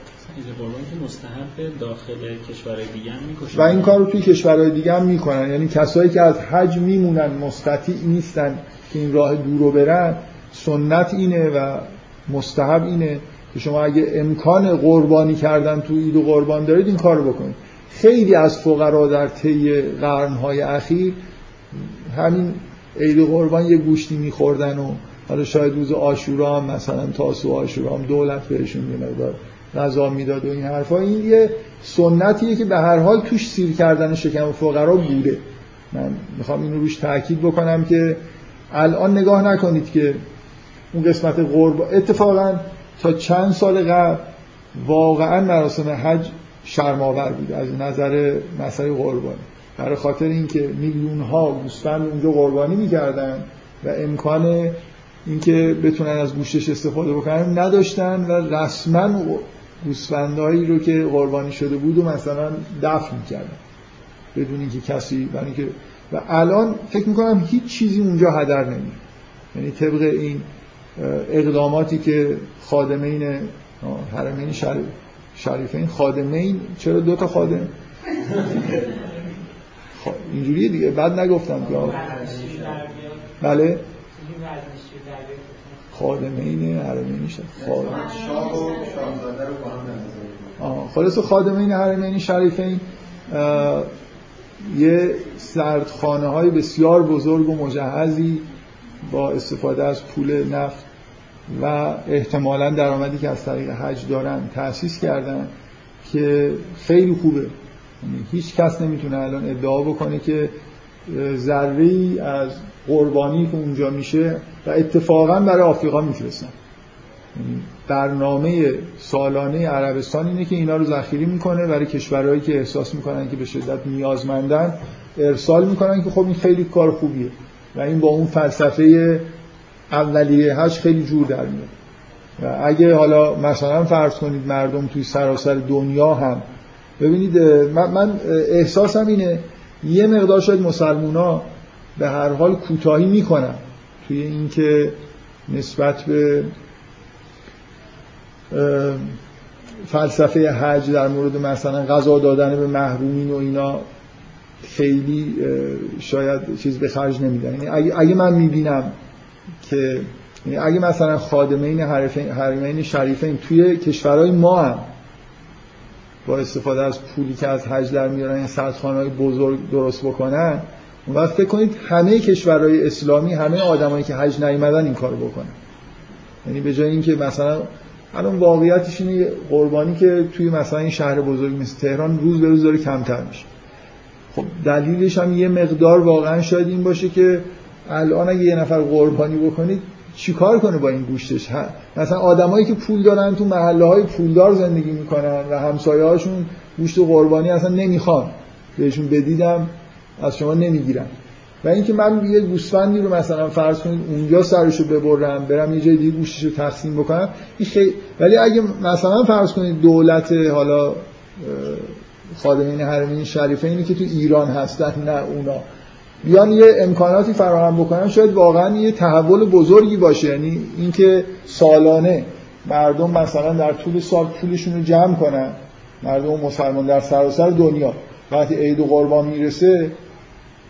C: مستحب داخل کشورهای دیگه هم
A: و این کار رو توی کشورهای دیگه هم می‌کنن. یعنی کسایی که از حج میمونن مستطیع نیستن که این راه دور رو برن سنت اینه و مستحب اینه که شما اگه امکان قربانی کردن تو عید و قربان دارید این کار بکنید. خیلی از فقرا در طی قرنهای اخیر همین عید قربان یه گوشتی میخوردن و حالا شاید روز آشورا هم مثلا تاسو آشورا هم دولت بهشون یه مقدار غذا می‌داد و این حرفا این یه سنتیه که به هر حال توش سیر کردن شکم فقرا بوده. من می‌خوام اینو روش تاکید بکنم که الان نگاه نکنید که اون قسمت قرب اتفاقا تا چند سال قبل واقعا مراسم حج شرماور بود از نظر مسئله قربانی. برای خاطر اینکه میلیون ها گوسفند اونجا قربانی می‌کردن و امکان اینکه بتونن از گوشتش استفاده بکنن نداشتن و رسما گوسفندهایی رو که قربانی شده بود و مثلا دفن می‌کردن. بدون اینکه کسی برای که و الان فکر می‌کنم هیچ چیزی اونجا هدر نمیره. یعنی طبق این اقداماتی که خادمین حرمین شریف شریفین خادمین چرا دو تا خادم؟ اینجوریه دیگه. بعد نگفتم که بله؟
D: به نظر
A: آها. خلاص خادمین حرمین شریفین یه سردخانه های بسیار بزرگ و مجهزی با استفاده از پول نفت و احتمالا درآمدی که از طریق حج دارن تأسیس کردن که خیلی خوبه یعنی هیچ کس نمی‌تونه الان ادعا بکنه که ذره از قربانی که اونجا میشه و اتفاقا برای آفریقا میفرستن. یعنی برنامه سالانه عربستان اینه که اینا رو ذخیره می‌کنه برای کشورهایی که احساس می‌کنن که به شدت نیازمندن ارسال می‌کنن که خب این خیلی کار خوبیه و این با اون فلسفه اولیه هش خیلی جور در میاد. و اگه حالا مثلا فرض کنید مردم توی سراسر دنیا هم ببینید من احساسم اینه یه مقدار شاید مسلمونا به هر حال کوتاهی می‌کنن. توی اینکه نسبت به فلسفه حج در مورد مثلا غذا دادن به محرومین و اینا خیلی شاید چیز به خرج نمیدن. یعنی اگه, من می‌بینم که یعنی اگه مثلا خادمین حرمین شریفین توی کشورهای ما هم با استفاده از پولی که از حج در میارن این سردخانه های بزرگ درست بکنن وقت فکر کنید همه کشورهای اسلامی همه آدمایی که حج نیومدن این کارو بکنن. یعنی به جای اینکه مثلا الان واقعیتش اینه قربانی که توی مثلا این شهر بزرگ مثل تهران روز به روز داره کمتر میشه. خب دلیلش هم یه مقدار واقعا شاید این باشه که الان اگه یه نفر قربانی بکنید چیکار کنه با این گوشتش؟ مثلا آدمایی که پول دارن تو محله های پولدار زندگی می‌کنن و همسایه هاشون گوشت قربانی اصلا نمی‌خوان. بهشون بدیدم از شما نمی‌گیرن. و اینکه من یه گوسفندی رو مثلا فرض کنید اونجا سرشو ببرم برم یه جای دیگه گوشتشو تقسیم بکنم این خیلی ولی اگه مثلا فرض کنید دولت حالا خادمین حرمین شریفه اینی که تو ایران هستن نه اونا. بیان یه امکاناتی فراهم بکنن شاید واقعا یه تحول بزرگی باشه. یعنی اینکه سالانه مردم مثلا در طول سال پولشون رو جمع کنن. مردم مسلمان در سراسر دنیا. وقتی عید و قربان می‌رسه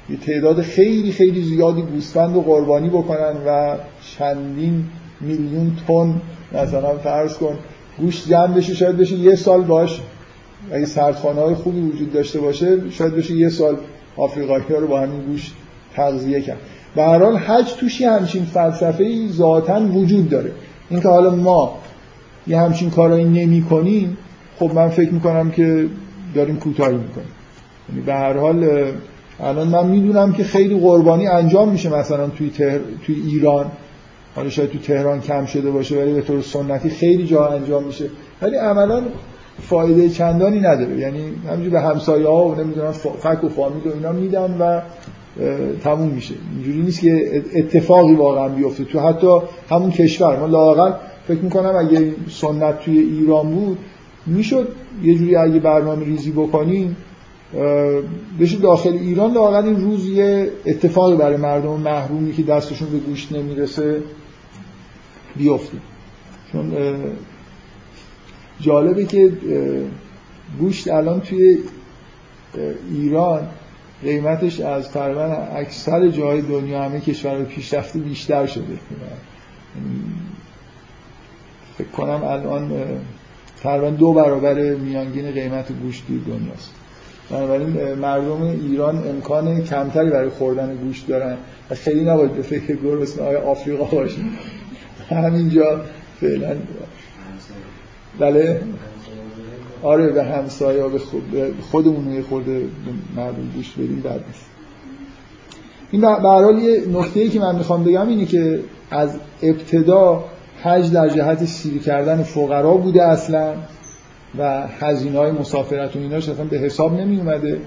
A: یه تعداد خیلی خیلی زیادی گوسفند و قربانی بکنن و چندین میلیون تن مثلا فرض کن گوشت جمع بشه شاید بشه یه سال باش. اگه سردخانه های خوبی وجود داشته باشه شاید بشه یه سال آفریقایی رو با همین گوشت تغذیه کرد. به هر حال حج توشی همچین فلسفه ای ذاتا وجود داره. اینکه حالا ما یه همچین کارایی نمی کنیم خب من فکر می‌کنم که داریم کوتاهی می‌کنیم. یعنی به هر حال الان من می‌دونم که خیلی قربانی انجام میشه مثلا توی, تهر... توی ایران. حالا شاید تو تهران کم شده باشه ولی به طور سنتی خیلی جا انجام میشه. ولی عملا فایده چندانی نداره. یعنی همینجوری به همسایه ها و نمی‌دونم فک و فامیل و اینا میدن و تموم میشه. اینجوری نیست که اتفاقی واقعا بیفته. تو حتی همون کشور ما لاقل فکر می‌کنم اگه سنت توی ایران بود می‌شد یه جوری اگه برنامه ریزی بکنیم بشه داخل ایران لاقل این روز یه اتفاقی برای مردم محرومی که دستشون به گوشت نمی‌رسه بیفته. چون جالبه که گوشت الان توی ایران قیمتش از تقریبا اکثر جای دنیا همه کشور پیشرفته بیشتر شده. فکر کنم الان تقریبا دو برابر میانگین قیمت گوشت توی دنیاست. بنابراین مردم ایران امکان کمتری برای خوردن گوشت دارن. و خیلی نباید به فکر آیا آفریقا باشیم. همینجا فعلا بله. آره به همسایه به خود به خودمون یه خورده مردم گوش بدیم بعد نیست. این به یه نکته که من می‌خوام بگم اینه که از ابتدا حج در جهت سیری کردن فقرا بوده اصلا و هزینه های مسافرت و ایناش اصلا به حساب نمی اومده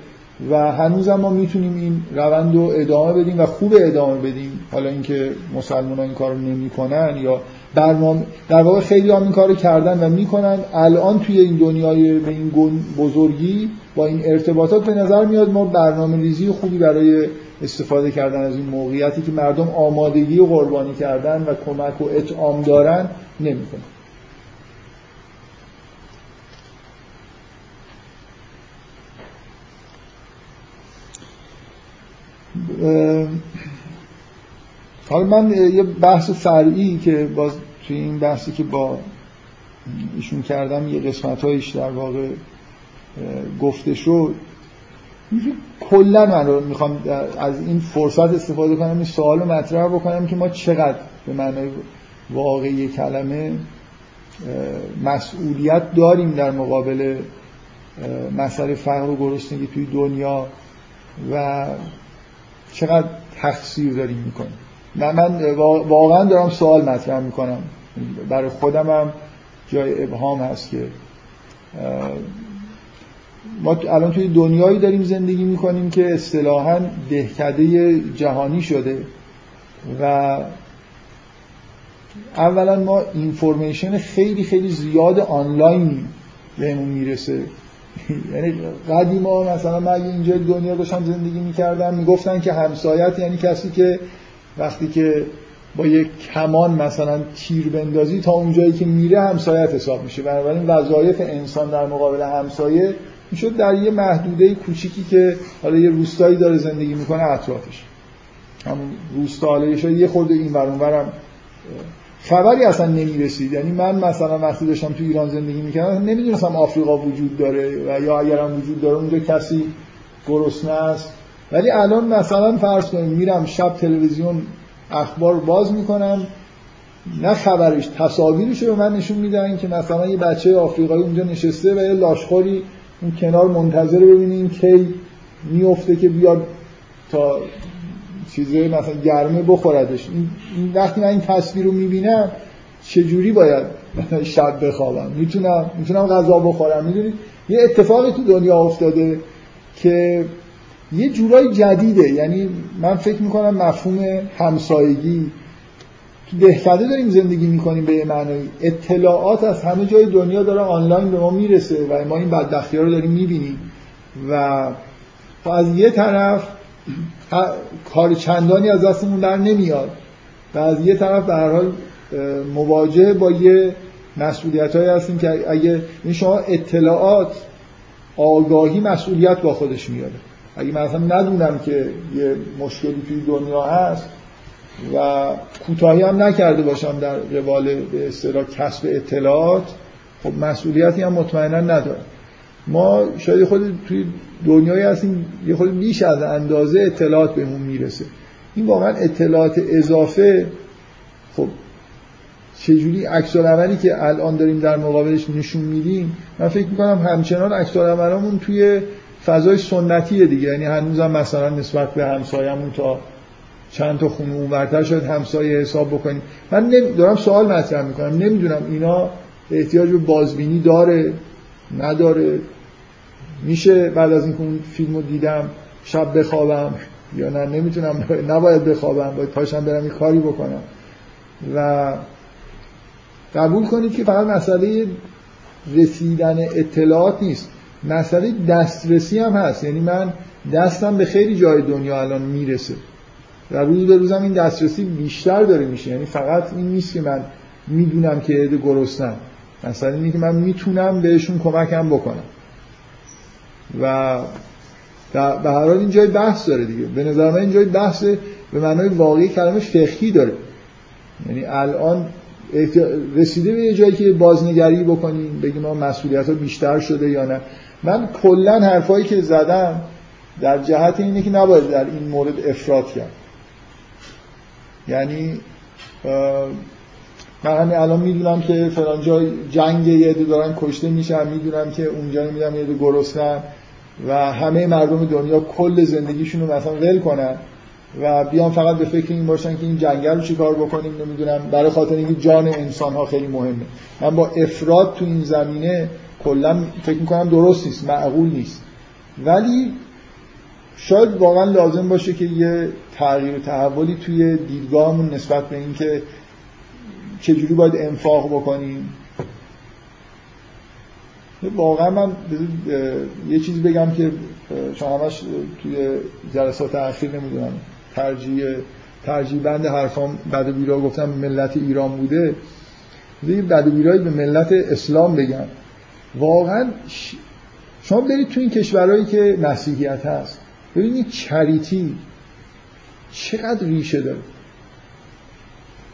A: و هنوز هم ما می‌تونیم این روند رو ادامه بدیم و خوب ادامه بدیم. حالا اینکه مسلمان ها این کار رو نمی کنن یا برنامه در واقع خیلی هم این کار کردن و می‌کنن. الان توی این دنیای به این بزرگی با این ارتباطات به نظر میاد ما برنامه ریزی خوبی برای استفاده کردن از این موقعیتی که مردم آمادگی و قربانی کردن و کمک و اطعام دارن نمی‌کنن. حالا من یه بحث فرعی که باز توی این بحثی که با ایشون کردم یه قسمت هایش در واقع گفته شد. کلا من رو می‌خوام از این فرصت استفاده کنم این سوال رو مطرح بکنم که ما چقدر به معنای واقعی کلمه مسئولیت داریم در مقابل مسئله فقر و گرسنگی توی دنیا و چقدر تقصیر داریم می‌کنیم من, من واقعا دارم سوال مطرح می‌کنم. برای خودم هم جای ابهام هست که ما الان توی دنیایی داریم زندگی می‌کنیم که اصطلاحا دهکده جهانی شده و اولا ما اینفورمیشن خیلی خیلی زیاد آنلاین بهمون می‌رسه. یعنی قدیما مثلا من اینجا دنیا داشتم زندگی می‌کردم می‌گفتن که همسایت یعنی کسی که وقتی که با یک کمان مثلا تیر بندازی تا اونجایی که میره همسایت حساب میشه. بنابراین وظایف انسان در مقابل همسایه می‌شد در یه محدوده کوچیکی که حالا یه روستایی داره زندگی می‌کنه اطرافش. همون روستا حالا یه خورده این ورم خبری اصلا نمی‌رسید. یعنی من مثلا وقتی داشتم تو ایران زندگی می‌کردم نمی‌دونستم آفریقا وجود داره و یا اگرم وجود داره اونجا کسی گرسنه است. ولی الان مثلا فرض کنیم میرم شب تلویزیون اخبار باز می‌کنم نه خبرش تصاویرش به من نشون میدن که مثلا یه بچه آفریقایی اونجا نشسته و یه لاشخوری اون کنار منتظر ببینیم کی میفته که بیاد تا چیزای مثلا گرمه بخوردش. وقتی من این تصویر رو می‌بینم چجوری باید شب بخوابم؟ می‌تونم می‌تونم غذا بخورم. می‌دونید یه اتفاقی تو دنیا افتاده که یه جورای جدیده. یعنی من فکر می‌کنم مفهوم همسایگی. تو دهکده داریم زندگی می‌کنیم به یه معنی اطلاعات از همه جای دنیا داره آنلاین به ما می‌رسه و ما این بدبختی رو داریم می‌بینیم. و از یه طرف کار چندانی از دستمون در نمیاد. و از یه طرف به هر حال مواجه با یه مسئولیت هایی هستیم که اگه این شما اطلاعات آگاهی مسئولیت با خودش میاره. اگه مثلا ندونم که یه مشکلی توی دنیا هست و کوتاهی هم نکرده باشم در روال به کسب اطلاعات خب مسئولیتی هم مطمئنا ندارم. ما شاید خود توی دنیایی هستیم یه خود بیش از اندازه اطلاعات بهمون می‌رسه. این واقعا اطلاعات اضافه خب چجوری عکس عملی که الان داریم در مقابلش نشون میدیم من فکر می‌کنم همچنان عکس عملمون توی فضای سنتیه دیگه. یعنی هنوزم مثلا نسبت به همسایه‌مون تا چند تا خونه اونورتر شاید همسایه حساب بکنیم. من دارم سوال مطرح می‌کنم. نمی‌دونم اینا احتیاج به بازبینی داره. نداره. میشه بعد از اینکه اون فیلم رو دیدم شب بخوابم یا نه نمی‌تونم نباید بخوابم باید پاشم برم این کاری بکنم. و قبول کنید که فقط مسئله رسیدن اطلاعات نیست. مسئله دسترسی هم هست. یعنی من دستم به خیلی جای دنیا الان می‌رسه. و روز به روزم این دسترسی بیشتر داره میشه. یعنی فقط این نیست که من می‌دونم که عده گرسنم مثلا اینه که من می‌تونم بهشون کمکم بکنم. و به هر حال این جای بحث داره دیگه. به نظر من این جای بحث به معنای واقعی کلمه فقهی داره. یعنی الان رسیده به یه جایی که بازنگری بکنیم بگیم ما مسئولیت ها بیشتر شده یا نه. من کلا حرفایی که زدم در جهت اینه که نباید در این مورد افراد کرد. یعنی من همین الان می‌دونم که فلان جای جنگ یه دارن کشته میشن می‌دونم که اونجا نمی‌دونم یه گرسنن و همه مردم دنیا کل زندگیشون رو مثلا ول کنن و بیان فقط به فکر این باشن که این جنگل رو چیکار بکنیم نمی‌دونم. برای خاطر اینکه جان انسان ها خیلی مهمه. من با افراد تو این زمینه کلا فکر می‌کنم درست نیست معقول نیست. ولی شاید واقعا لازم باشه که یه تغییر و تحولی توی دیدگاهمون نسبت به اینکه چجوری باید انفاق بکنیم؟ واقعا من یه چیزی بگم که شما همش توی جلسات اخیر نمی‌دونم ترجیح ترجیح بند حرفام و بیرا گفتم ملت ایران بوده. یه بد و به ملت اسلام بگم. واقعا شما برید تو این کشورهایی که مسیحیت هست ببینید چریتی چقدر ریشه داره.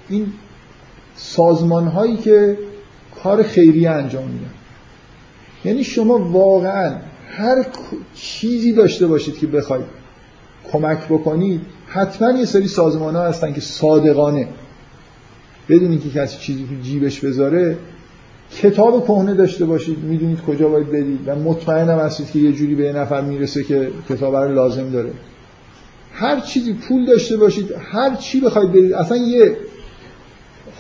A: این سازمان هایی که کار خیریه انجام میدن. یعنی شما واقعا هر چیزی داشته باشید که بخواید کمک بکنید حتما یه سری سازمان ها هستن که صادقانه بدون اینکه کسی چیزی تو جیبش بذاره کتاب کهنه داشته باشید می‌دونید کجا باید بدید و مطمئنم هستید که یه جوری به یه نفر می‌رسه که کتاب رو لازم داره. هر چیزی پول داشته باشید هر چی بخواید بدید اصلا یه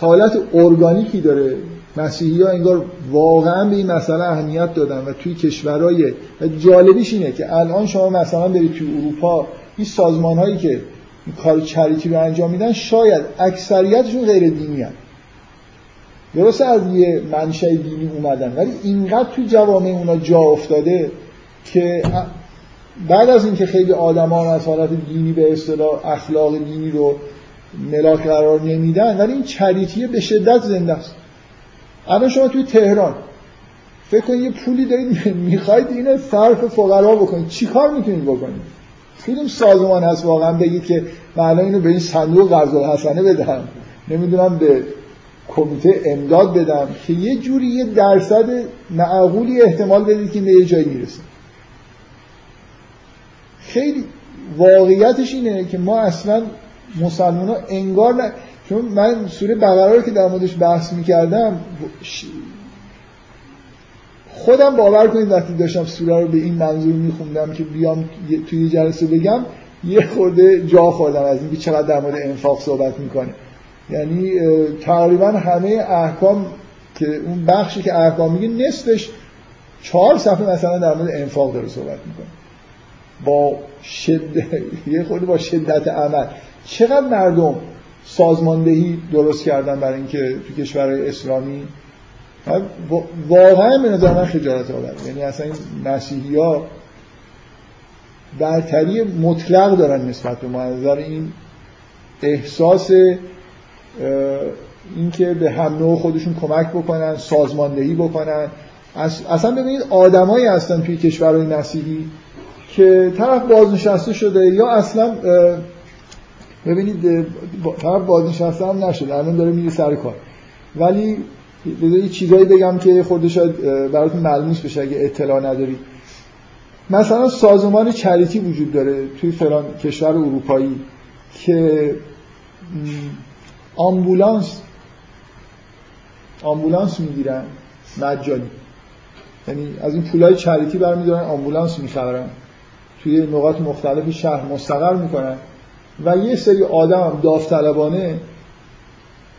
A: حالت ارگانیکی داره مسیحی ها انگار واقعا به این مسئله اهمیت دادن و توی کشورهای جالبیش اینه که الان شما مثلا برید توی اروپا این سازمان هایی که کار چریتی رو انجام میدن شاید اکثریتشون غیر دینی هن. درسته از یه منشأ دینی اومدن ولی اینقدر توی جوامع اونا جا افتاده که بعد از اینکه خیلی آدما از حالت دینی به اصطلاح اخلاق دینی رو ملاک قرار نمیدن ولی این چریتیه به شدت زنده است. الان شما توی تهران فکر کنید یه پولی دارید می‌خواید اینو صرف فقرا بکنید. چی کار می‌تونید بکنید؟ کدوم سازمان هست واقعا بگید که من اینو به این صندوق قرض الحسنه بدم. نمی‌دونم به کمیته امداد بدم. که یه جوری یه درصد معقولی احتمال بدید که به یه جایی می‌رسه. خیلی واقعیتش اینه که ما اصلا مسلمان ها انگار نه. چون من سوره بقره رو که در موردش بحث می‌کردم خودم باور کنید وقتی داشتم سوره رو به این منظور میخوندم که بیام توی جلسه بگم یه خورده جا خوردم از اینکه چقدر در مورد انفاق صحبت می‌کنه. یعنی تقریبا همه احکام که اون بخشی که احکام میگه نصفش چهار صفحه مثلا در مورد انفاق داره صحبت می‌کنه. با شدت یه خورده با شدت عمل. چقدر مردم سازماندهی درست کردن برای اینکه تو کشورهای اسلامی؟ واقعا به نظر من خجالت آور یعنی اصلا این مسیحی ها برتری مطلق دارن نسبت به این احساس اینکه به هم نوع خودشون کمک بکنن سازماندهی بکنن. اصلا ببینید آدمایی هستن توی کشورهای مسیحی که طرف بازنشسته شده یا اصلا ببینید طرف بازنشسته هم نشده الان داره میره سر کار. ولی یه چیزایی بگم که خورده شاید براتون ملموس بشه اگه اطلاع نداری مثلا سازمان چریتی وجود داره توی فلان کشور اروپایی که آمبولانس آمبولانس می‌گیرن مجانی. یعنی از این پولای چریتی برمیدارن آمبولانس می‌خرن. توی نقاط مختلف شهر مستقر می‌کنن. و یه سری آدم داوطلبانه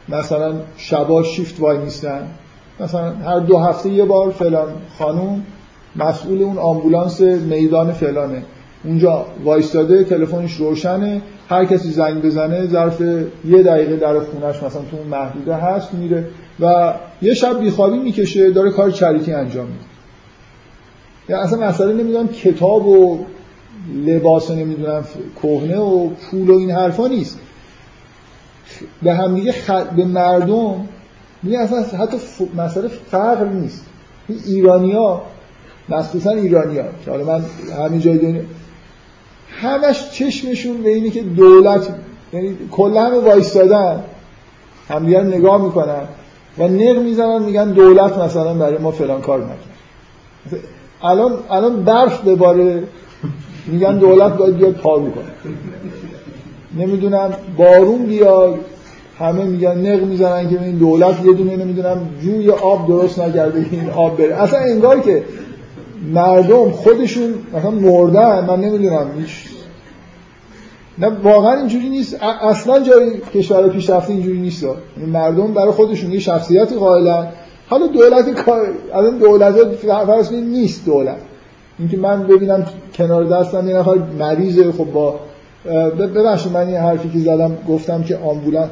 A: مثلا شبا شیفت وای نیستن مثلا هر دو هفته یه بار فلان خانوم مسئول اون آمبولانس میدان فلانه. اونجا وایستاده تلفنش روشنه هر کسی زنگ بزنه ظرف یه دقیقه در خونش مثلا تو اون محدوده هست میره و یه شب بیخوابی می‌کشه داره کار چریتی انجام میده. یا اصلا مسئله نمی‌دونم کتاب و لباس نمی‌دونم کهنه و پول و این حرفا نیست. به هم دیگه به مردم میگه اصلا حتی ف... مسئله فقر نیست. این ایرانیا مخصوصا ایرانیا که حالا من همین جای دنیا همش چشمشون به اینه که دولت یعنی کلا همه وایستادن همدیگر نگاه می‌کنن و نق می‌زنن میگن دولت مثلا برای ما فلان کار نکرد. الان الان برف بباره میگن دولت باید بیاد پارو کنه نمی‌دونم بارون بیاد همه میگن نق می‌زنن که این دولت یه دونه نمی‌دونم جوی آب درست نکرده این آب بره. اصلا انگار که مردم خودشون مثلا مردن من نمی‌دونم هیچ. نه واقعا اینجوری نیست. اصلا جای کشور پیشرفته اینجوری نیست. یعنی مردم برای خودشون یه شخصیتی قائلن. حالا دولت کار از دولت فرض نیست دولت. اینکه من ببینم کنار دستم یه نفر مریضه. خب با ببخشید من یه حرفی که زدم گفتم که آمبولانس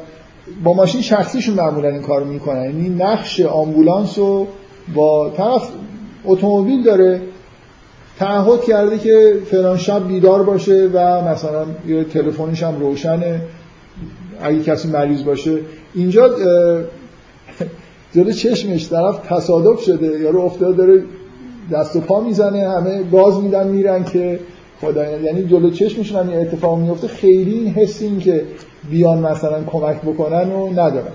A: با ماشین شخصیشون معمولا این کارو می‌کنن. یعنی نقش آمبولانس رو با طرف اتومبیل داره تعهد کرده که فلان شب بیدار باشه و مثلا یه تلفنش هم روشنه. اگه کسی مریض باشه. اینجا جلو چشمش طرف تصادف شده. یا رو افتاد داره دست و پا می‌زنه همه گاز میدن میرن که خدا یعنی جلو چشمشون هم اتفاق میفته. خیلی این حس این که بیان مثلا کمک بکنن و ندارن.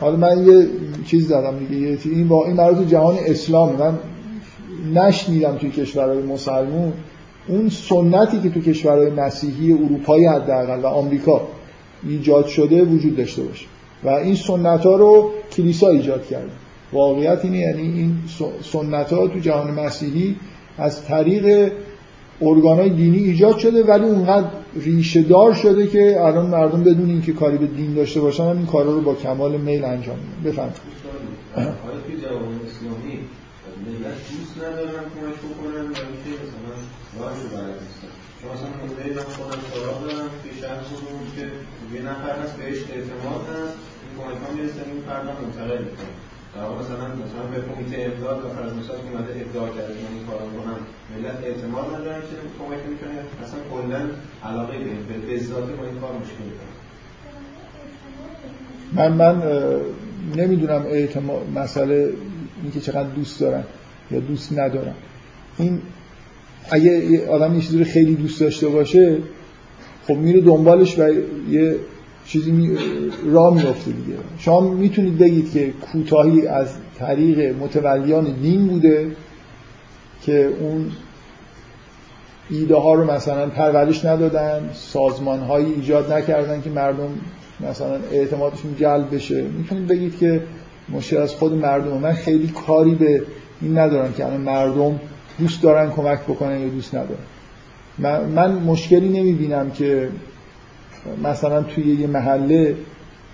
A: حالا من یه چیز دادم دیگه. یه این با این مربوط جهان اسلام. من نشنیدم توی کشورهای مسلمون اون سنتی که تو کشورهای مسیحی اروپایی حداقل و آمریکا ایجاد شده وجود داشته باشه. و این سنت ها رو کلیسا ایجاد کرده. واقعیت اینه یعنی این سنت ها تو جهان مسیحی از طریق ارگانهای دینی ایجاد شده ولی اونقدر ریشه دار شده که الان مردم بدون اینکه کاری به دین داشته باشن این کارا رو با کمال میل انجام میدن.
D: اینکه مثلا یه نفر هست بهش اعتماد این کمک ها می‌رسه این فرد منتقل در مثلا مثلا به کمیته امداد و فرض مثال اومده ابداع کرده من این کارو کنم ملت اعتماد ندارن که کمک می‌کنه اصلا کلا علاقه به به ذات با این کار مشکل دارن
A: من من نمی‌دونم اعتماد مسئله اینکه چقدر دوست دارن یا دوست ندارن. این اگه آدم یه چیزی رو خیلی دوست داشته باشه خب میره دنبالش و یه چیزی می... راه میفته دیگه. شما می‌تونید بگید که کوتاهی از طریق متولیان دین بوده که اون ایده ها رو مثلا پرورش ندادن سازمان هایی ایجاد نکردن که مردم مثلا اعتمادشون جلب بشه. می‌تونید بگید که مشکل از خود مردم. من خیلی کاری به این ندارم که الان مردم دوست دارن کمک بکنن یا دوست ندارن. من, من مشکلی نمی‌بینم که مثلا توی یه محله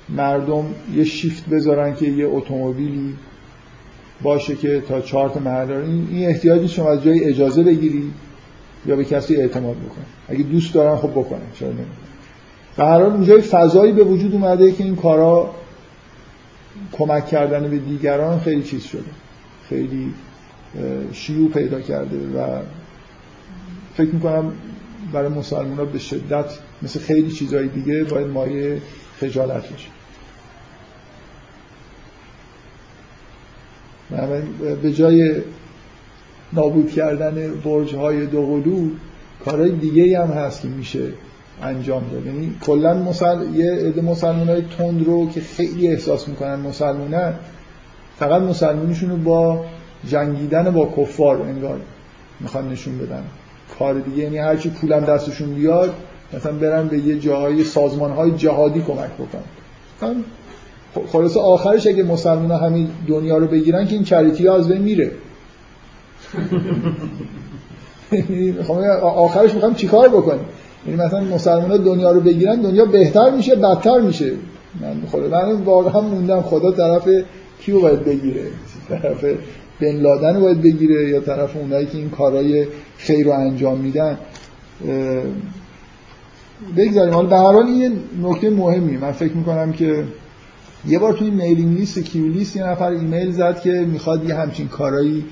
A: مردم یه شیفت بذارن که یه اتومبیلی باشه که تا چهار تا محله این, احتیاجی شما از جای اجازه بگیری یا به کسی اعتماد بکن اگه دوست دارن خب بکنن. چرا نمی‌کنن؟ به هر حال اونجای فضایی به وجود اومده که این کارا کمک کردن به دیگران خیلی چیز شده. خیلی شیوع پیدا کرده و فکر می‌کنم برای مسلمان ها به شدت مثل خیلی چیزهای دیگه باید مایه خجالت بشه به جای نابود کردن برج های دوقلو کارهای دیگه هم هست که میشه انجام داد. یعنی کلا مسل... یه عده مسلمان های تند رو که خیلی احساس می‌کنن مسلمونن فقط مسلمونشون رو با جنگیدن با کفار انگار می‌خوان نشون بدن. کار دیگه یعنی هرچی پولم دستشون بیاد مثلا برن به یه جاهای سازمان های جهادی کمک بکنن. خلاص آخرش اگه مسلمان همین دنیا رو بگیرن که این چریتی از بین میره. خب آخرش می‌خوام چیکار بکنیم؟ یعنی مثلا مسلمان دنیا رو بگیرن دنیا بهتر میشه بدتر میشه. من خدا من واقعا موندم خدا طرف کیو باید بگیره؟ طرف بن لادن باید بگیره یا طرف اونایی که این کارهای خیر رو انجام میدن؟ بگذاریم. حالا به این نکته مهمی. من فکر می‌کنم که یه بار توی mailing list Q list یه نفر ایمیل زد که می‌خواد یه همچین کارایی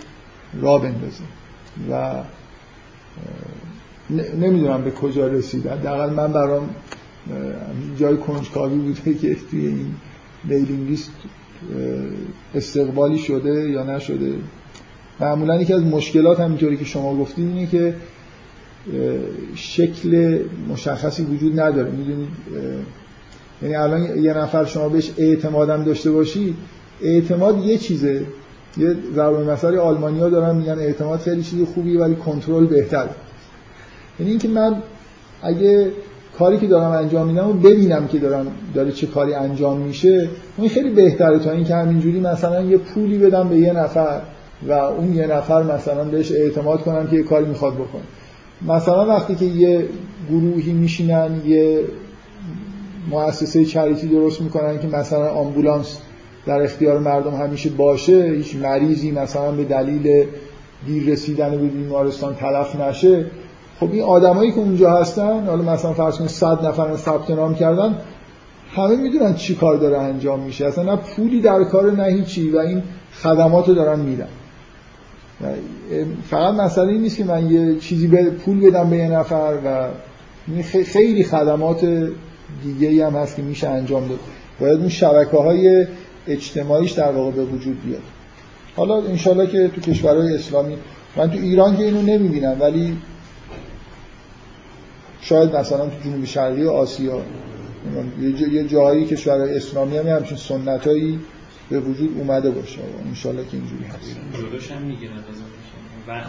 A: را بندازه. و نمی‌دونم به کجا رسید. حداقل من برام جای کنجکاوی بوده که توی این میلینگ لیست استقبالی شده یا نشده. معمولا یکی از مشکلات همینطوری که شما گفتید اینه که شکل مشخصی وجود نداره. می‌دونید یعنی الان یه نفر شما بهش اعتمادم داشته باشی اعتماد یه چیزه. یه ضرب مثال آلمانی ها دارن میگن اعتماد خیلی چیز خوبیه ولی کنترل بهتر یعنی اینکه من اگه کاری که دارم انجام میدم و ببینم که دارم داره چه کاری انجام میشه این خیلی بهتره. تا اینکه همینجوری مثلا یه پولی بدم به یه نفر و اون یه نفر مثلا بهش اعتماد کنم که یه کاری می‌خواد بکنه. مثلا وقتی که یه گروهی میشینن یه مؤسسه چریتی درست می‌کنن که مثلا آمبولانس در اختیار مردم همیشه باشه هیچ مریضی مثلا به دلیل دیر رسیدن به بیمارستان تلف نشه خب این آدمایی که اونجا هستن حالا مثلا فرض کنید 100 نفر ثبت نام کردن همه می‌دونن چی کار داره انجام میشه. اصلا نه پولی در کار نه هیچی و این خدمات رو دارن میدن. فقط مسئله این نیست که من یه چیزی به پول بدم به یه نفر و خیلی خدمات دیگه هم هست که میشه انجام داد. باید اون شبکه های اجتماعیش در واقع به وجود بیاد. حالا انشالله که تو کشورهای اسلامی من تو ایران که اینو نمی‌بینم ولی شاید مثلا تو جنوب شرقی آسیا یه جا- یه جایی که شورای اسلامی هم همچین سنتایی به وجود اومده باشه. انشالله که اینجوری هست.
C: جلوش هم می‌گیرن وقت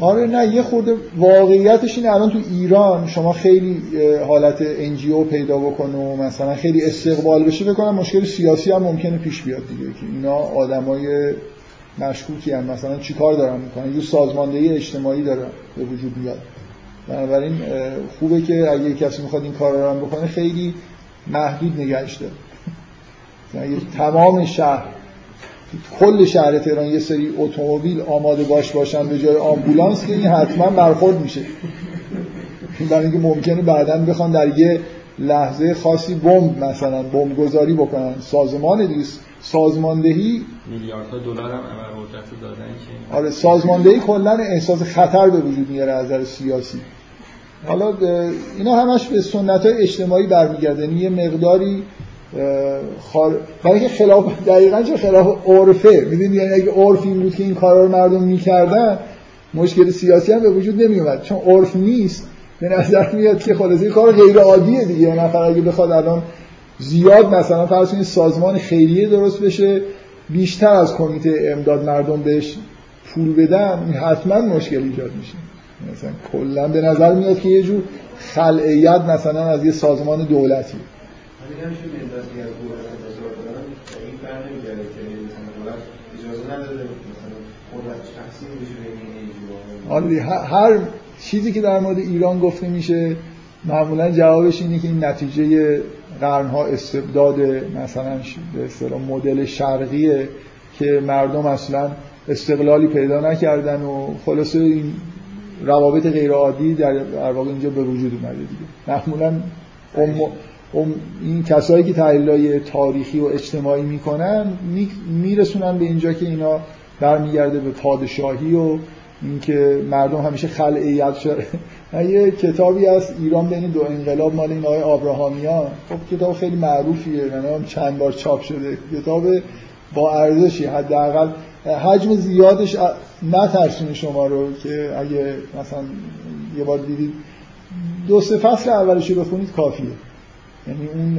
A: آره نه یه خورده واقعیتش اینه. الان تو ایران شما خیلی حالت انجیو پیدا بکنه و مثلا خیلی استقبال بشه بکنم مشکل سیاسی هم ممکنه پیش بیاد دیگه که اینا آدمای مشکوکی هم مثلا چیکار دارن می‌کنن؟ یه سازماندهی اجتماعی داره به وجود میاد. بنابراین خوبه که اگه کسی می‌خواد این کار رو هم بکنه خیلی محدود نگهش داره. اگه تمام شهر کل شهر تهران یه سری اتومبیل آماده باش باشن به جای آمبولانس که این حتما برخورد میشه. برای اینکه ممکنه بعدا بخوان در یه لحظه خاصی بمب مثلا بمب گذاری بکنن. سازمان دیگه سازماندهی
C: میلیاردها دلار هم رو دادن که
A: آره سازماندهی کلا احساس خطر به وجود میاره از نظر سیاسی. حالا اینا همش به سنت های اجتماعی برمیگرده. یعنی یه مقداری خار... برای اینکه خلاف دقیقا چه خلاف عرفه؟ می‌دونی یعنی اگه عرف این بود که این کارا رو مردم می‌کردن مشکل سیاسی هم به وجود نمیومد چون عرف نیست به نظر میاد که خلاصه کار غیر عادیه دیگه. یه نفر اگه بخواد الان زیاد مثلا فرض کنید سازمان خیریه درست بشه بیشتر از کمیته امداد مردم بهش پول بدن این حتما مشکل ایجاد میشه. مثلا کلا به نظر میاد که یه جور خلعیت مثلا از یه سازمان دولتی.
D: ولی نمیشه ملتی از دولت انتظار دارن این بر نمیگرده که مثلا دولت اجازه نداره مثلا قدرت تقسیم بشه بین این انجیوها
A: آره دیگه، ه- هر چیزی که در مورد ایران گفته میشه معمولا جوابش اینه که این نتیجه قرنها استبداد مثلا به اصطلاح مدل شرقیه که مردم اصلا استقلالی پیدا نکردن و خلاصه این روابط غیرعادی در واقع اینجا به وجود اومده دیگه. معمولا ام این کسایی که تحلیلای تاریخی و اجتماعی می‌کنن می- میرسونن به اینجا که اینا برمیگرده به پادشاهی و اینکه مردم همیشه خلعیت شده. یه کتابی از ایران بین دو انقلاب مال این آقای آبراهامیان خب کتاب خیلی معروفیه من چند بار چاپ شده. کتاب با ارزشی حداقل حجم زیادش نترسونه شما رو که اگه مثلا یه بار دیدید. دو سه فصل اولش رو بخونید کافیه. یعنی اون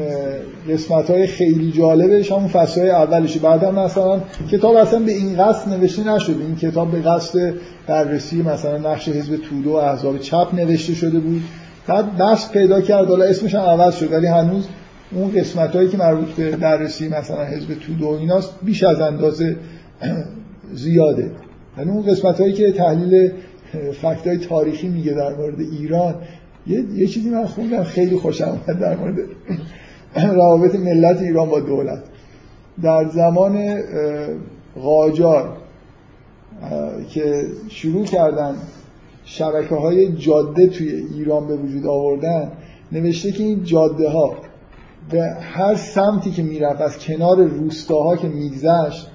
A: قسمت های خیلی جالبش همون فصل های اولشه بعدا مثلا کتاب اصلا به این قصد نوشته نشده این کتاب به قصد بررسی مثلا نقش حزب توده و احزاب چپ نوشته شده بود. بعد بحث پیدا کرد. حالا اسمش هم عوض شد. ولی هنوز اون قسمت هایی که مربوط به بررسی مثلا حزب توده و ایناست بیش از اندازه زیاده. یعنی اون قسمت هایی که تحلیل فکت های تاریخی میگه در مورد ایران یه, یه چیزی من خوندم خیلی خوشم اومد در مورد روابط ملت ایران با دولت. در زمان قاجار که شروع کردن شبکه های جاده توی ایران به وجود آوردن نوشته که این جاده ها به هر سمتی که می‌رفت از کنار روستاها که میگذشت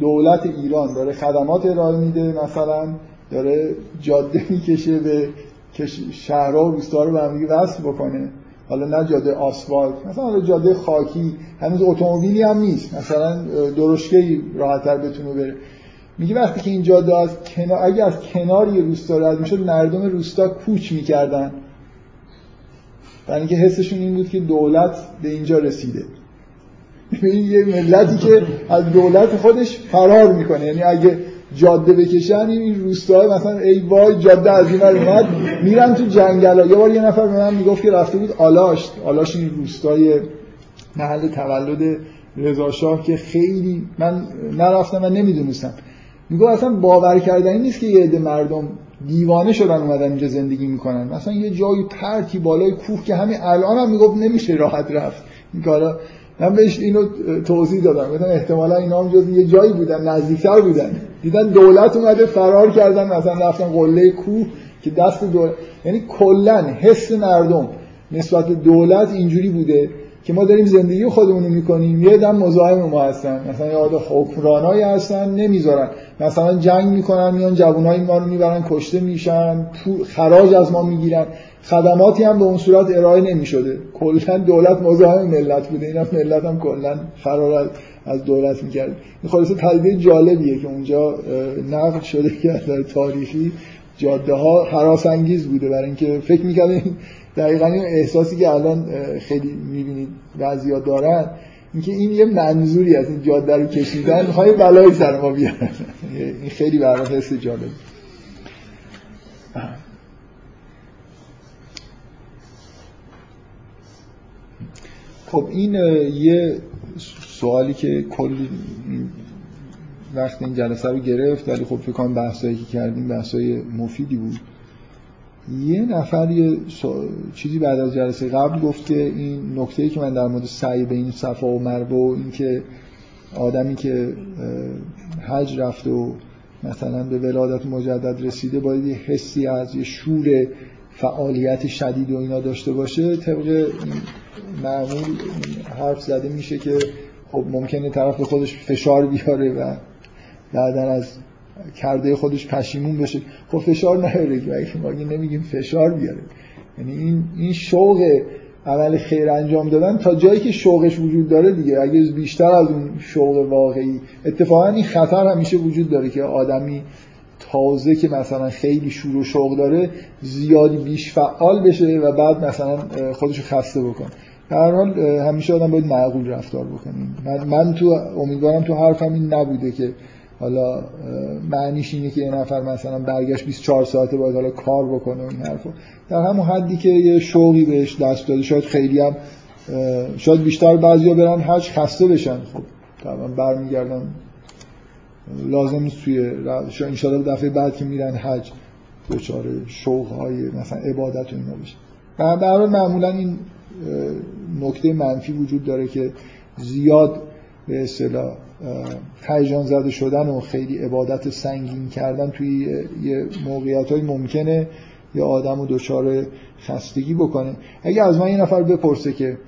A: دولت ایران داره خدمات ارائه میده مثلا داره جاده می‌کشه به شهرها و روستاها رو به هم وصل بکنه. حالا نه جاده آسفالت مثلا جاده خاکی هنوز اتومبیلی هم نیست. مثلا درشکه‌ای راحت‌تر بتونه بره. میگه وقتی که این جاده از کنار اگه از کنار یه روستا رد می‌شد مردم روستا کوچ می‌کردن. برای اینکه حسشون این بود که دولت به اینجا رسیده. این یه ملتی که از دولت خودش فرار می‌کنه. یعنی اگه جاده بکشن این روستاهای مثلا ای وای جاده از این اومد میرن تو جنگل ها. یه بار یه نفر به من می‌گفت که رفته بود آلاشت آلاش این روستای محل تولد رضا شاه که خیلی من نرفتم و نمی‌دونستم. می‌گفت اصلا باور کردنی نیست که یه عده مردم دیوانه شدن اومدن اینجا زندگی می‌کنن. مثلا یه جایی پرتی بالای کوه که همین الان هم می‌گفت نمیشه راحت رفت. این من بهش اینو توضیح دادم. گفتم احتمالا اینا هم جز یه جایی بودن نزدیکتر بودن. دیدن دولت اومده فرار کردن مثلا رفتن قله کوه که دست دولت یعنی کلا حس مردم نسبت دولت اینجوری بوده که ما داریم زندگی خودمون رو می‌کنیم یه دم مزاحم ما هستن. مثلا یاد حکمرانایی هستن نمی‌ذارن. مثلا جنگ می‌کنن میان جوانای ما رو می‌برن کشته میشن خراج از ما می‌گیرن. خدماتی هم به اون صورت ارائه نمی‌شده. کلا دولت مزاحم ملت بوده. اینا ملت هم کلا فرار از دولت می‌کرد. این خلاصه پدیده جالبیه که اونجا نقل شده که در تاریخی جاده ها حراس انگیز بوده برای اینکه فکر می‌کردن دقیقا این احساسی که الان خیلی می‌بینید بعضیا دارن اینکه این یه منظوری از این جاده رو کشیدن های بلایی سر ما بیارن. این خیلی برای حس جالب. خب این یه سوالی که کلی وقت این جلسه رو گرفت ولی خب فکر کنم بحثایی که کردیم بحثای مفیدی بود. یه نفر یه چیزی بعد از جلسه قبل گفت که این نکته که من در مورد سعی به این صفا و مربع و این که آدمی که حج رفته و مثلا به ولادت مجدد رسیده باید یه حسی از یه شور فعالیت شدید و اینا داشته باشه طبق معمول حرف زده میشه که خب ممکنه طرف به خودش فشار بیاره و بعدا از کرده خودش پشیمون بشه. خب فشار نیاره که ما نمیگیم فشار بیاره یعنی این این شوق عمل خیر انجام دادن تا جایی که شوقش وجود داره دیگه. اگه بیشتر از اون شوق واقعی اتفاقا این خطر همیشه وجود داره که آدمی تازه که مثلا خیلی شور و شوق داره زیادی بیش فعال بشه و بعد مثلا خودشو خسته بکنه. در حال همیشه آدم باید معقول رفتار بکنیم من, من تو امیدوارم تو حرفم این نبوده که حالا معنیش اینه که یه نفر مثلا برگشت 24 ساعته باید حالا کار بکنه این حرفو. در همون حدی که یه شوقی بهش دست داده شاید خیلی هم شاید بیشتر بعضیا برن حج خسته بشن. خب طبعا برمیگردن. لازم نیست توی ان دفعه بعد که میرن حج دچار شوق های مثلا عبادت و اینا بشه. در معمولا این نکته منفی وجود داره که زیاد به اصطلاح هیجان زده شدن و خیلی عبادت سنگین کردن توی یه موقعیت های ممکنه یه آدم رو دچار خستگی بکنه. اگه از من یه نفر بپرسه که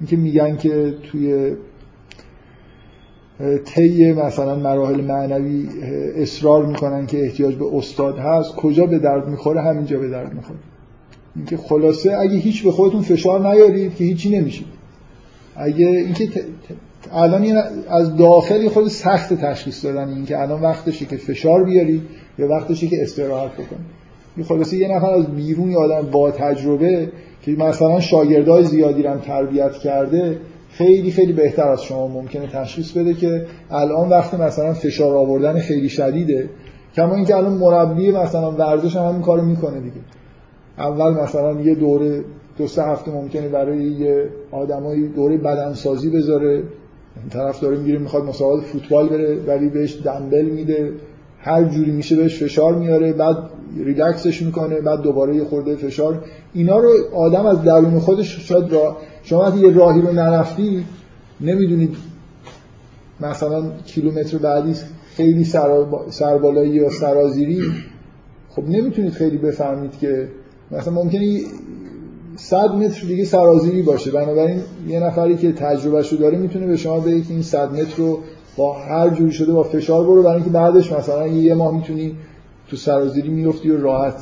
A: اینکه میگن که توی طی مثلا مراحل معنوی اصرار می‌کنن که احتیاج به استاد هست کجا به درد می‌خوره؟ همینجا به درد می‌خوره. اینکه خلاصه اگه هیچ به خودتون فشار نیارید که هیچی نمیشید اگه اینکه الان از داخلی خود سخت تشخیص دادن اینکه الان وقتشه که فشار بیاری یا وقتشه که استراحت بکنی. این خلاصه یه نفر از بیرون یه آدم با تجربه که مثلا شاگردای زیادی رو تربیت کرده خیلی خیلی بهتر از شما ممکنه تشخیص بده که الان وقت مثلا فشار آوردن خیلی شدیده. کما اینکه الان مربی مثلا ورزش هم همین کارو می‌کنه دیگه. اول مثلا یه دوره دو سه هفته ممکنه برای یه آدمایی دوره بدنسازی بذاره. طرف داره می‌گیره می‌خواد مسابقات فوتبال بره ولی بهش دنبل میده هر جوری میشه بهش فشار میاره بعد ریلکسش می‌کنه بعد دوباره یه خورده فشار. اینا رو آدم از درون خودش شاید را شما وقتی یه راهی رو نرفتی نمی‌دونید مثلا کیلومتر بعدی خیلی سربالایی یا سرازیری خب نمی‌تونید خیلی بفهمید که مثلا ممکنه صد متر دیگه سرازیری باشه. بنابراین یه نفری که تجربهش رو داره می‌تونه به شما بگه که این صد متر رو با هر جوری شده با فشار برو برای اینکه بعدش مثلا یه ماه می‌تونی تو سرازیری میفتی و راحت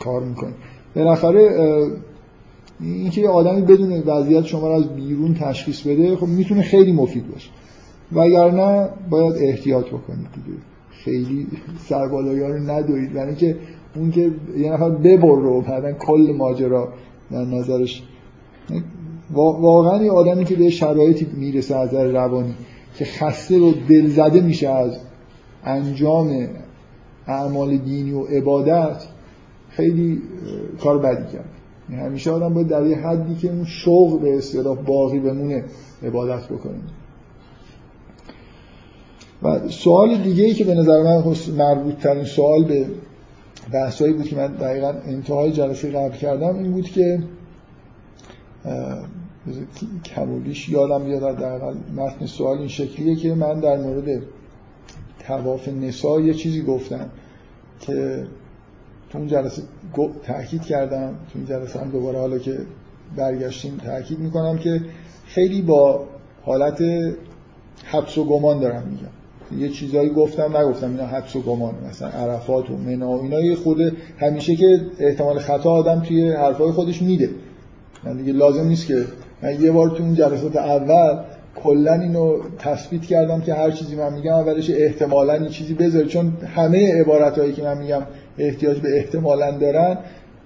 A: کار می‌کنی. بالاخره اینکه یه آدمی بدون وضعیت شما رو از بیرون تشخیص بده خب می‌تونه خیلی مفید باشه. وگرنه باید احتیاط بکنید دیگه. خیلی سربالایی ها رو ندوید برای اینکه اون که یه نفر ببر رو بعدا کل ماجرا در نظرش. واقعا یه آدمی که به شرایطی می‌رسه از نظر روانی که خسته و دلزده میشه از انجام اعمال دینی و عبادت خیلی کار بدی کرد. یعنی همیشه آدم باید در یه حدی که اون شوق به اصطلاح باقی بمونه عبادت بکنیم و سوال دیگه ای که به نظر من مربوط ترین سوال به بحثایی بود که من دقیقا انتهای جلسه قبل کردم این بود که کمولیش یادم بیاد دقیقا متن سوال این شکلیه که من در مورد تواف نسا یه چیزی گفتم که تو اون جلسه تاکید کردم تو این جلسه هم دوباره حالا که برگشتیم تاکید می‌کنم که خیلی با حالت حبس و گمان دارم میگم. یه چیزایی گفتم نگفتم. اینا حدس و گمان مثلا عرفات و منا اینا. یه خود همیشه که احتمال خطا آدم توی حرفای خودش میده. من دیگه لازم نیست که من یه بار تو اون جلسات اول کلا اینو تثبیت کردم که هر چیزی من میگم اولش احتمالا یه چیزی بذاره. چون همه عبارتهایی که من میگم احتیاج به احتمالا دارن.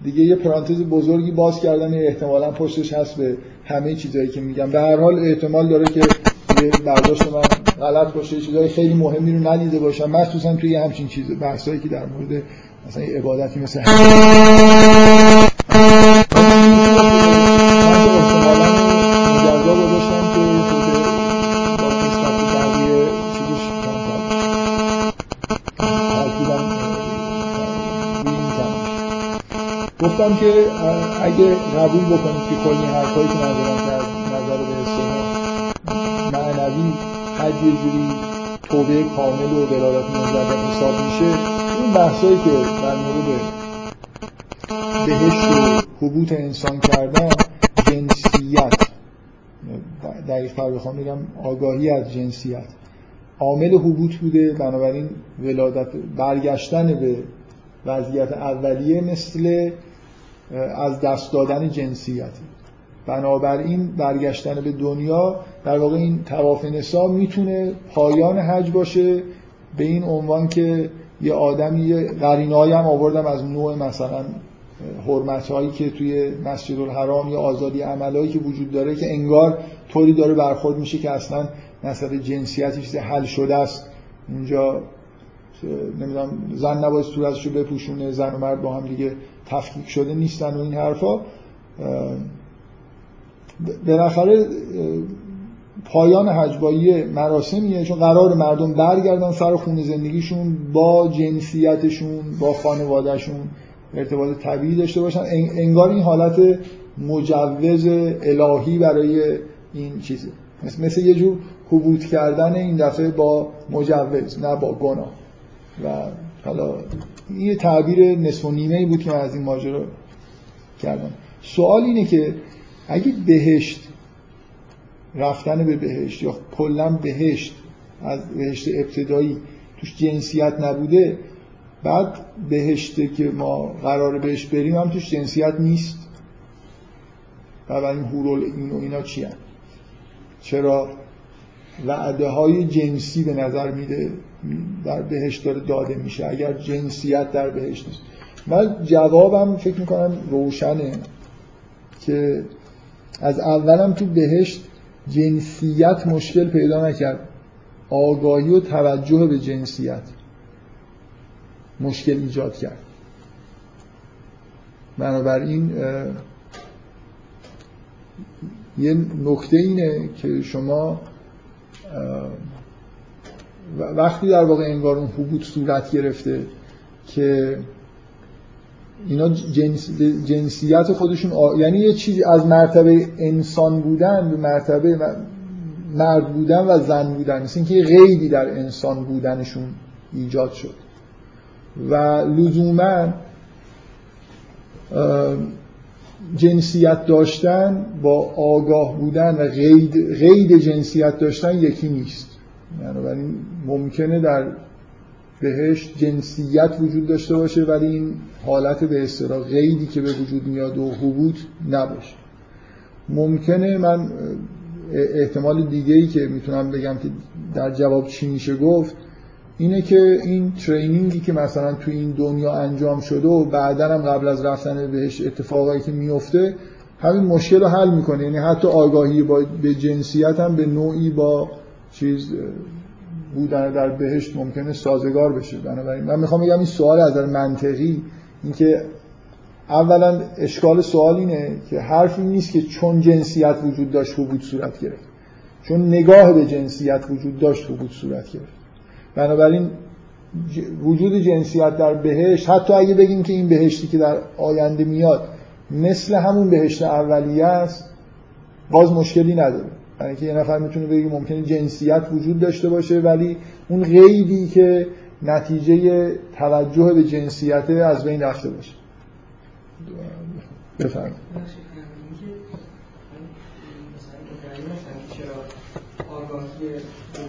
A: دیگه یه پرانتز بزرگی باز کردن احتمالا پشتش هست به همه چیزایی که میگم. به هر حال احتمال داره که یه برداشت من غلط باشه چیزای خیلی مهمی رو ندیده باشم مخصوصا توی همچین چیز بحثایی که در مورد مثلا یه عبادتی مثل گفتم که اگه قبول بکنید که کلی حرفایی که من دارم یه جوری توبه کامل و ولادت مجدد حساب میشه. اون بحثایی که در مورد بهشت و حبوط انسان کردن جنسیت. دقیق بخوام بگم آگاهی از جنسیت. عامل حبوط بوده بنابراین ولادت برگشتن به وضعیت اولیه مثل از دست دادن جنسیتی. بنابراین برگشتن به دنیا در واقع این تواف نسا می‌تونه پایان حج باشه به این عنوان که یه آدمی قرینایی هم آوردم از نوع مثلا حرمت هایی که توی مسجد الحرام یا آزادی عملهایی که وجود داره که انگار طوری داره برخورد میشه که اصلا مثلا جنسیتی چیز حل شده است. اونجا نمی‌دونم زن نباید صورتش رو بپوشونه زن و مرد با هم دیگه تفکیک شده نیستن و این حرفا. بالاخره پایان حجبایی مراسمیه چون قرار مردم برگردن سر خونه زندگیشون با جنسیتشون با خانوادهشون ارتباط طبیعی داشته باشن. انگار این حالت مجوز الهی برای این چیزه. مثل, یه جور حبوط کردن این دفعه با مجوز نه با گناه. و حالا یه تعبیر نصف و بود که من از این ماجرا کردم. سوال اینه که اگه بهشت رفتن به بهشت یا کلا بهشت از بهشت ابتدایی توش جنسیت نبوده بعد بهشته که ما قرار بهش بریم هم توش جنسیت نیست. و این هورول این و اینا چی هم؟ چرا؟ وعده های جنسی به نظر میده در بهشت داره داده میشه اگر جنسیت در بهشت نیست. من جوابم فکر می‌کنم روشنه که از اولم تو بهشت جنسیت مشکل پیدا نکرد. آگاهی و توجه به جنسیت مشکل ایجاد کرد. بنابراین یه نکته اینه که شما وقتی در واقع انگار اون حبوط صورت گرفته که اینا جنس جنسیت خودشون آ... یعنی یه چیزی از مرتبه انسان بودن به مرتبه مرد بودن و زن بودن. مثل اینکه غیبی در انسان بودنشون ایجاد شد. و لزوما جنسیت داشتن با آگاه بودن و غید, غید جنسیت داشتن یکی نیست. بنابراین ممکنه در بهش جنسیت وجود داشته باشه ولی این حالت به اصطلاح غیدی که به وجود میاد و حبوط نباشه. ممکنه من احتمال دیگه ای که می‌تونم بگم که در جواب چی میشه گفت اینه که این ترینینگی که مثلا تو این دنیا انجام شده و بعدا هم قبل از رفتن بهش اتفاقایی که میفته همین مشکل رو حل می‌کنه. یعنی حتی آگاهی با به جنسیت هم به نوعی با چیز بودن در بهشت ممکنه سازگار بشه. بنابراین من می‌خوام بگم این سوال از منطقی اینکه اولا اشکال سوال اینه که حرفی نیست که چون جنسیت وجود داشت حبود صورت گرفت. چون نگاه به جنسیت وجود داشت حبود صورت گرفت. بنابراین وجود جنسیت در بهشت حتی اگه بگیم که این بهشتی که در آینده میاد مثل همون بهشت اولیه است باز مشکلی نداره. اینکه یه نفر می‌تونه بگه ممکنه جنسیت وجود داشته باشه ولی اون غیبی که نتیجه توجه به جنسیت از بین رفته باشه. بفرمایید.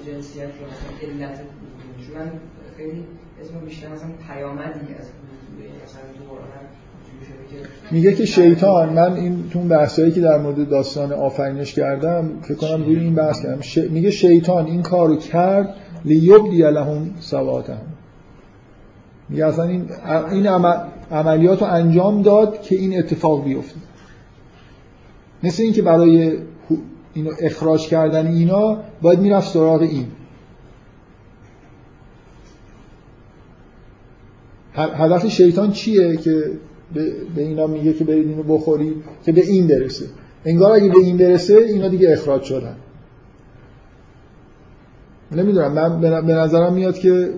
E: جنسیت رو مثلا علت من خیلی اسم بیشتر مثلا پیامدی از مثلا تو قرآن
A: میگه که شیطان من این تو بحثایی که در مورد داستان آفرینش کردم فکر کنم روی این بحث کردم. ش... میگه شیطان این کارو کرد لیبدی لهم سواتهم میگه اصلا این این عمل عملیات انجام داد که این اتفاق بیفته. مثل اینکه برای اینو اخراج کردن اینا باید می‌رفت سراغ این. هدف شیطان چیه که به اینا میگه که برید اینو بخورید که به این برسه. انگار اگه به این برسه اینا دیگه اخراج شدن. نمی‌دونم من به نظرم میاد که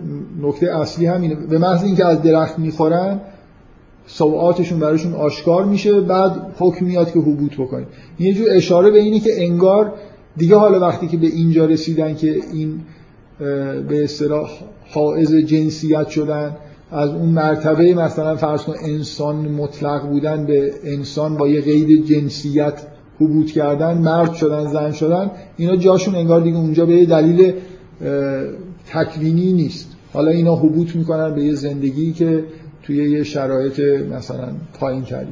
A: نکته اصلی همینه. به محض اینکه از درخت می‌خورن سوعاتشون براشون آشکار میشه بعد حکم میاد که حبوط بکنید. یه جور اشاره به اینه که انگار دیگه حالا وقتی که به اینجا رسیدن که این به اصطلاح حائز جنسیت شدن از اون مرتبه مثلا فرض کن انسان مطلق بودن به انسان با یه قید جنسیت حبوط کردن مرد شدن زن شدن اینا جاشون انگار دیگه اونجا به یه دلیل تکوینی نیست. حالا اینا حبوط می‌کنن به یه زندگی که توی یه شرایط مثلا پایین تری.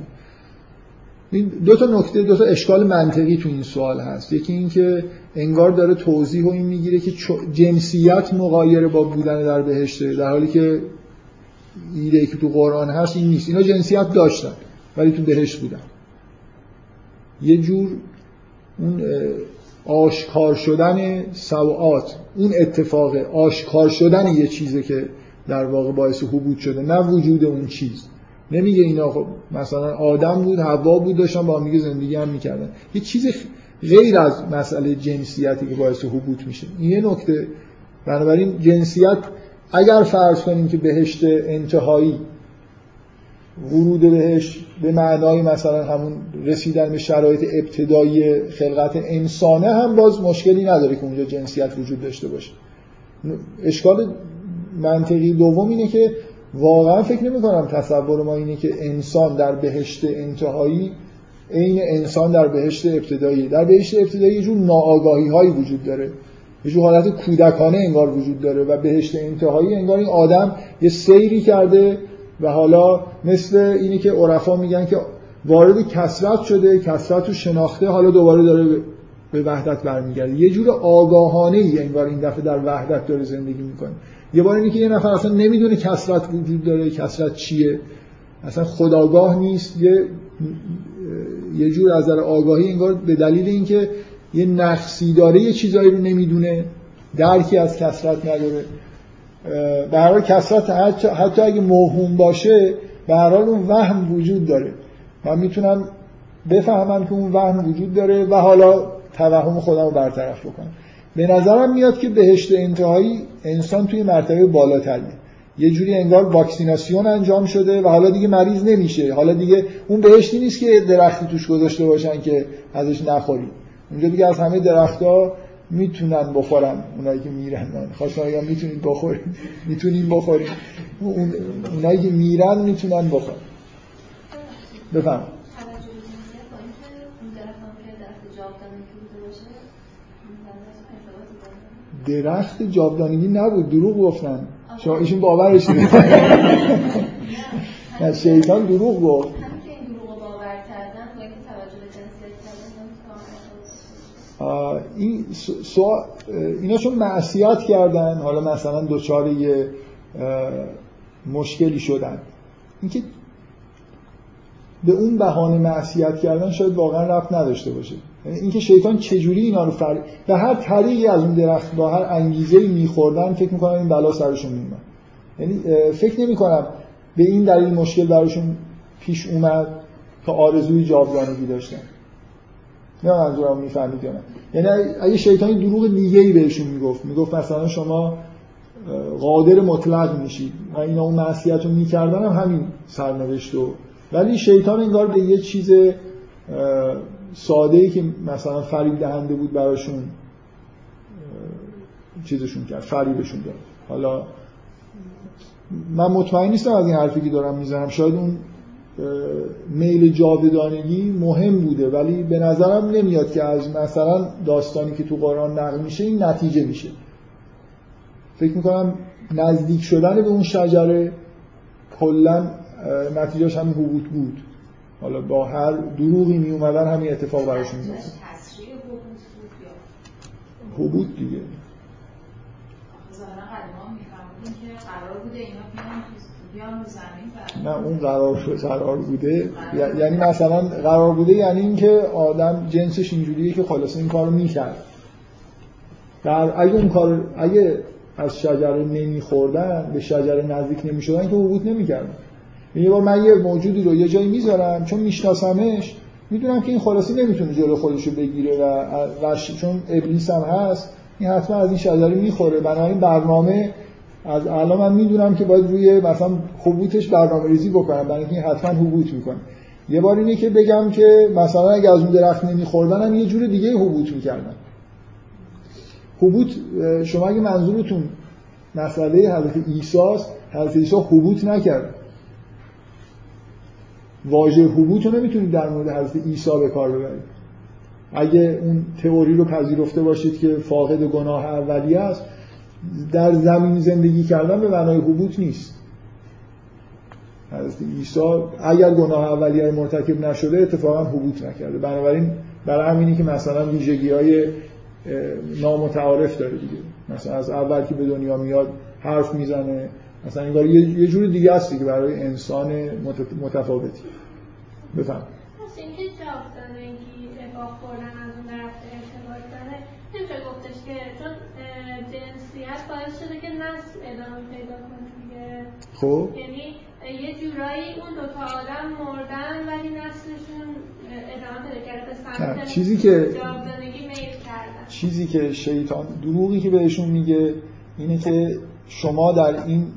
A: دو تا نکته دو تا اشکال منطقی تو این سوال هست. یکی این که انگار داره توضیح و این می‌گیره که جنسیت مقایر با بودن در بهشته در حالی که ایده که تو قرآن هست این نیست. اینا جنسیت داشتن ولی تو بهشت بودن. یه جور اون آشکار شدن سوعات اون اتفاق آشکار شدن یه چیزه که در واقع باعث حبوط شده نه وجود اون چیز. نمیگه اینا خب مثلا آدم بود هوا بود داشتن با میگه زندگی هم می‌کردن. یه چیز غیر از مسئله جنسیتی که باعث حبوط میشه. این یه نکته بنابراین جنسیت اگر فرض کنیم که بهشت انتهایی ورود بهش به معنای مثلا همون رسیدن به شرایط ابتدایی خلقت انسانه هم باز مشکلی نداره که اونجا جنسیت وجود داشته باشه. اشکال منطقی دوم اینه که واقعا فکر نمی کنم تصور ما اینه که انسان در بهشت انتهایی عین انسان در بهشت ابتدایی. در بهشت ابتدایی یه جور ناآگاهی هایی وجود داره. یه جور حالت کودکانه انگار وجود داره و بهشت انتهایی انگار این آدم یه سیری کرده و حالا مثل اینی که عرفا میگن که وارد کسرت شده کسرت رو شناخته حالا دوباره داره به وحدت برمیگرده. یه جور آگاهانه ای انگار این دفعه در وحدت داره زندگی می‌کنه. یه بار اینی که یه نفر اصلا نمی‌دونه کسرت وجود داره کسرت چیه. اصلا خداگاه نیست. یه یه جور از در آگاهی انگار به دلیل اینکه یه نقصی داره یه چیزایی رو نمی‌دونه درکی از کسرت نداره. حال کسرت حتی, حتی اگه موهوم باشه به هر اون وهم وجود داره. من می‌تونم بفهمم که اون وهم وجود داره و حالا توهم خودم رو برطرف بکنم. به نظرم میاد که بهشت انتهایی انسان توی مرتبه بالاتریه یه جوری انگار واکسیناسیون انجام شده و حالا دیگه مریض نمیشه. حالا دیگه اون بهشتی نیست که درختی توش گذاشته باشن که ازش نخوری اونجا دیگه از همه درختها می‌تونن بخورن اونایی که میرن. خواستن یا می‌تونید بخورید می‌تونین بخورید اون اونایی که میرن می‌تونن بخورن. بفهم. درخت جاودانگی نبود. دروغ گفتن. شما ایشون باورش شیطان دروغ گفت. این سوال اینا چون معصیت کردن حالا مثلا دوچار یه مشکلی شدن. اینکه به اون بهانه معصیت کردن شاید واقعا رفت نداشته باشه. یعنی اینکه شیطان چجوری اینا رو فر... به هر طریقی از اون درخت با هر انگیزه میخوردن فکر می‌کنم این بلا سرشون میومد یعنی فکر نمی‌کنم به این دلیل مشکل براشون پیش اومد که آرزوی جاودانگی داشتن. نه منظورم می‌فهمید یا نه. یعنی اگه شیطانی دروغ دیگه ای بهشون می‌گفت می‌گفت مثلا شما قادر مطلق میشید و اینا اون معصیت رو می‌کردن هم همین سرنوشت و ولی شیطان انگار به یه چیز ساده ای که مثلا فریب دهنده بود براشون چیزشون کرد فریبشون داد. حالا من مطمئن نیستم از این حرفی که دارم می‌زنم. شاید اون میل جاودانگی مهم بوده ولی به نظرم نمیاد که از مثلا داستانی که تو قرآن نقل میشه این نتیجه میشه. فکر می‌کنم نزدیک شدن به اون شجره کلا نتیجهش همین حبوط بود. حالا با هر دروغی می اومدن همین اتفاق براشون میفته حبوط دیگه.
F: قرار بوده اینا
A: نه اون قرار قرار بوده. یعنی مثلا قرار بوده یعنی اینکه آدم جنسش اینجوریه که خلاصه این کارو می‌کرد. در اگه اون کار اگه از شجره نمیخوردن به شجره نزدیک نمی‌شدن که حبوط نمی‌کردن. یه بار من یه موجودی رو یه جایی می‌ذارم چون میشناسمش می‌دونم که این خلاصی نمی‌تونه جلو خودش رو بگیره و, و چون ابلیس هم هست این حتما از این شجره می‌خوره. بنابراین برنامه از الان من می‌دونم که باید روی مثلا حبوطش برنامه ریزی بکنم. برای اینکه این حتما حبوط می‌کنه. یه بار اینه که بگم که مثلا اگه از اون درخت نمیخوردن هم یه جور دیگه حبوط می‌کردن. حبوط شما اگه منظورتون مسئله حضرت عیسی است حضرت عیسی حبوط نکرد. واژه حبوط رو نمی‌تونید در مورد حضرت عیسی به کار ببرید. اگه اون تئوری رو پذیرفته باشید که فاقد گناه اولیه است در زمین زندگی کردن به معنای حبوط نیست. حضرت عیسی اگر گناه اولیه مرتکب نشده اتفاقا حبوط نکرده. بنابراین برای همینی که مثلا ویژگی های نامتعارف داره دیگه. مثلا از اول که به دنیا میاد حرف می‌زنه. مثلا انگار یه جور دیگه است که برای انسان مت- متفاوتی. بفهم
G: پس اینکه جاودانگی با خوردن از اون درخت ارتباط داره نمیشه گفتش که چون اه، جنسیت باعث شده که نسل ادامه پیدا کنه دیگه.
A: خب.
G: یعنی یه جورایی اون دوتا آدم مردن ولی نسلشون ادامه پیدا کرده.
A: چیزی که- چیزی که شیطان دروغی که بهشون میگه اینه که شما در این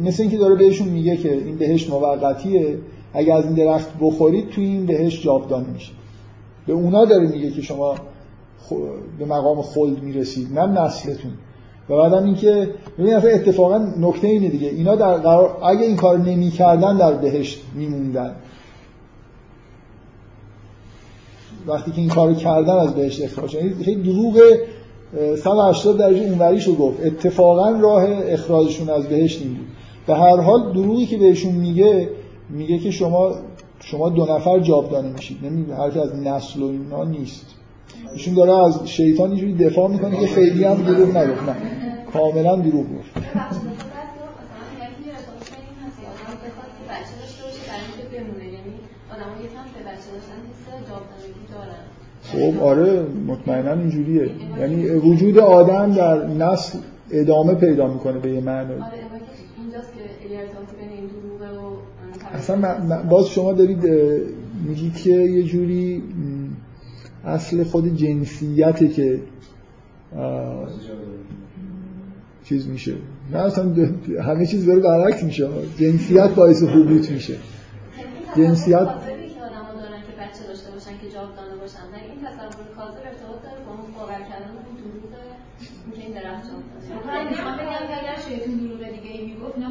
A: مثل اینکه داره بهشون میگه که این بهشت موقتیه اگه از این درخت بخورید توی این بهشت جاودانه میشه. به اونا داره میگه که شما به مقام خلد می‌رسید نه نسلتون. و بعدم اینکه ببین اصلا اتفاقا نکته اینه دیگه. اینا در قرار اگه این کار نمی‌کردن در بهشت میموندن. وقتی که این کارو کردن از بهشت اخراج شدن یعنی خیلی دروغ اه، 180 درجه اونوریشو گفت. اتفاقا راه اخراجشون از بهشت این بود. به هر حال دروغی که بهشون میگه میگه که شما شما دو نفر جاودانه میشید. نمیگه حرفی از نسل و اینا نیست. ایشون داره از شیطان اینجوری دفاع می‌کنه که خیلی هم دروغ نگفت. نه. کاملا دروغ گفت. خب آره مطمئنا اینجوریه. یعنی وجود آدم در نسل ادامه پیدا می‌کنه به یه معنی. اصلا باز شما دارید میگید که یه جوری اصل خود جنسیته که چیز میشه. نه اصلا همه چیز داره برعکس میشه. جنسیت باعث حبوط میشه. جنسیت
F: کاذبی که آدما دارن که بچه داشته باشن که جاودانه باشن. ولی این تصور کاذب ارتباط داره با اون باور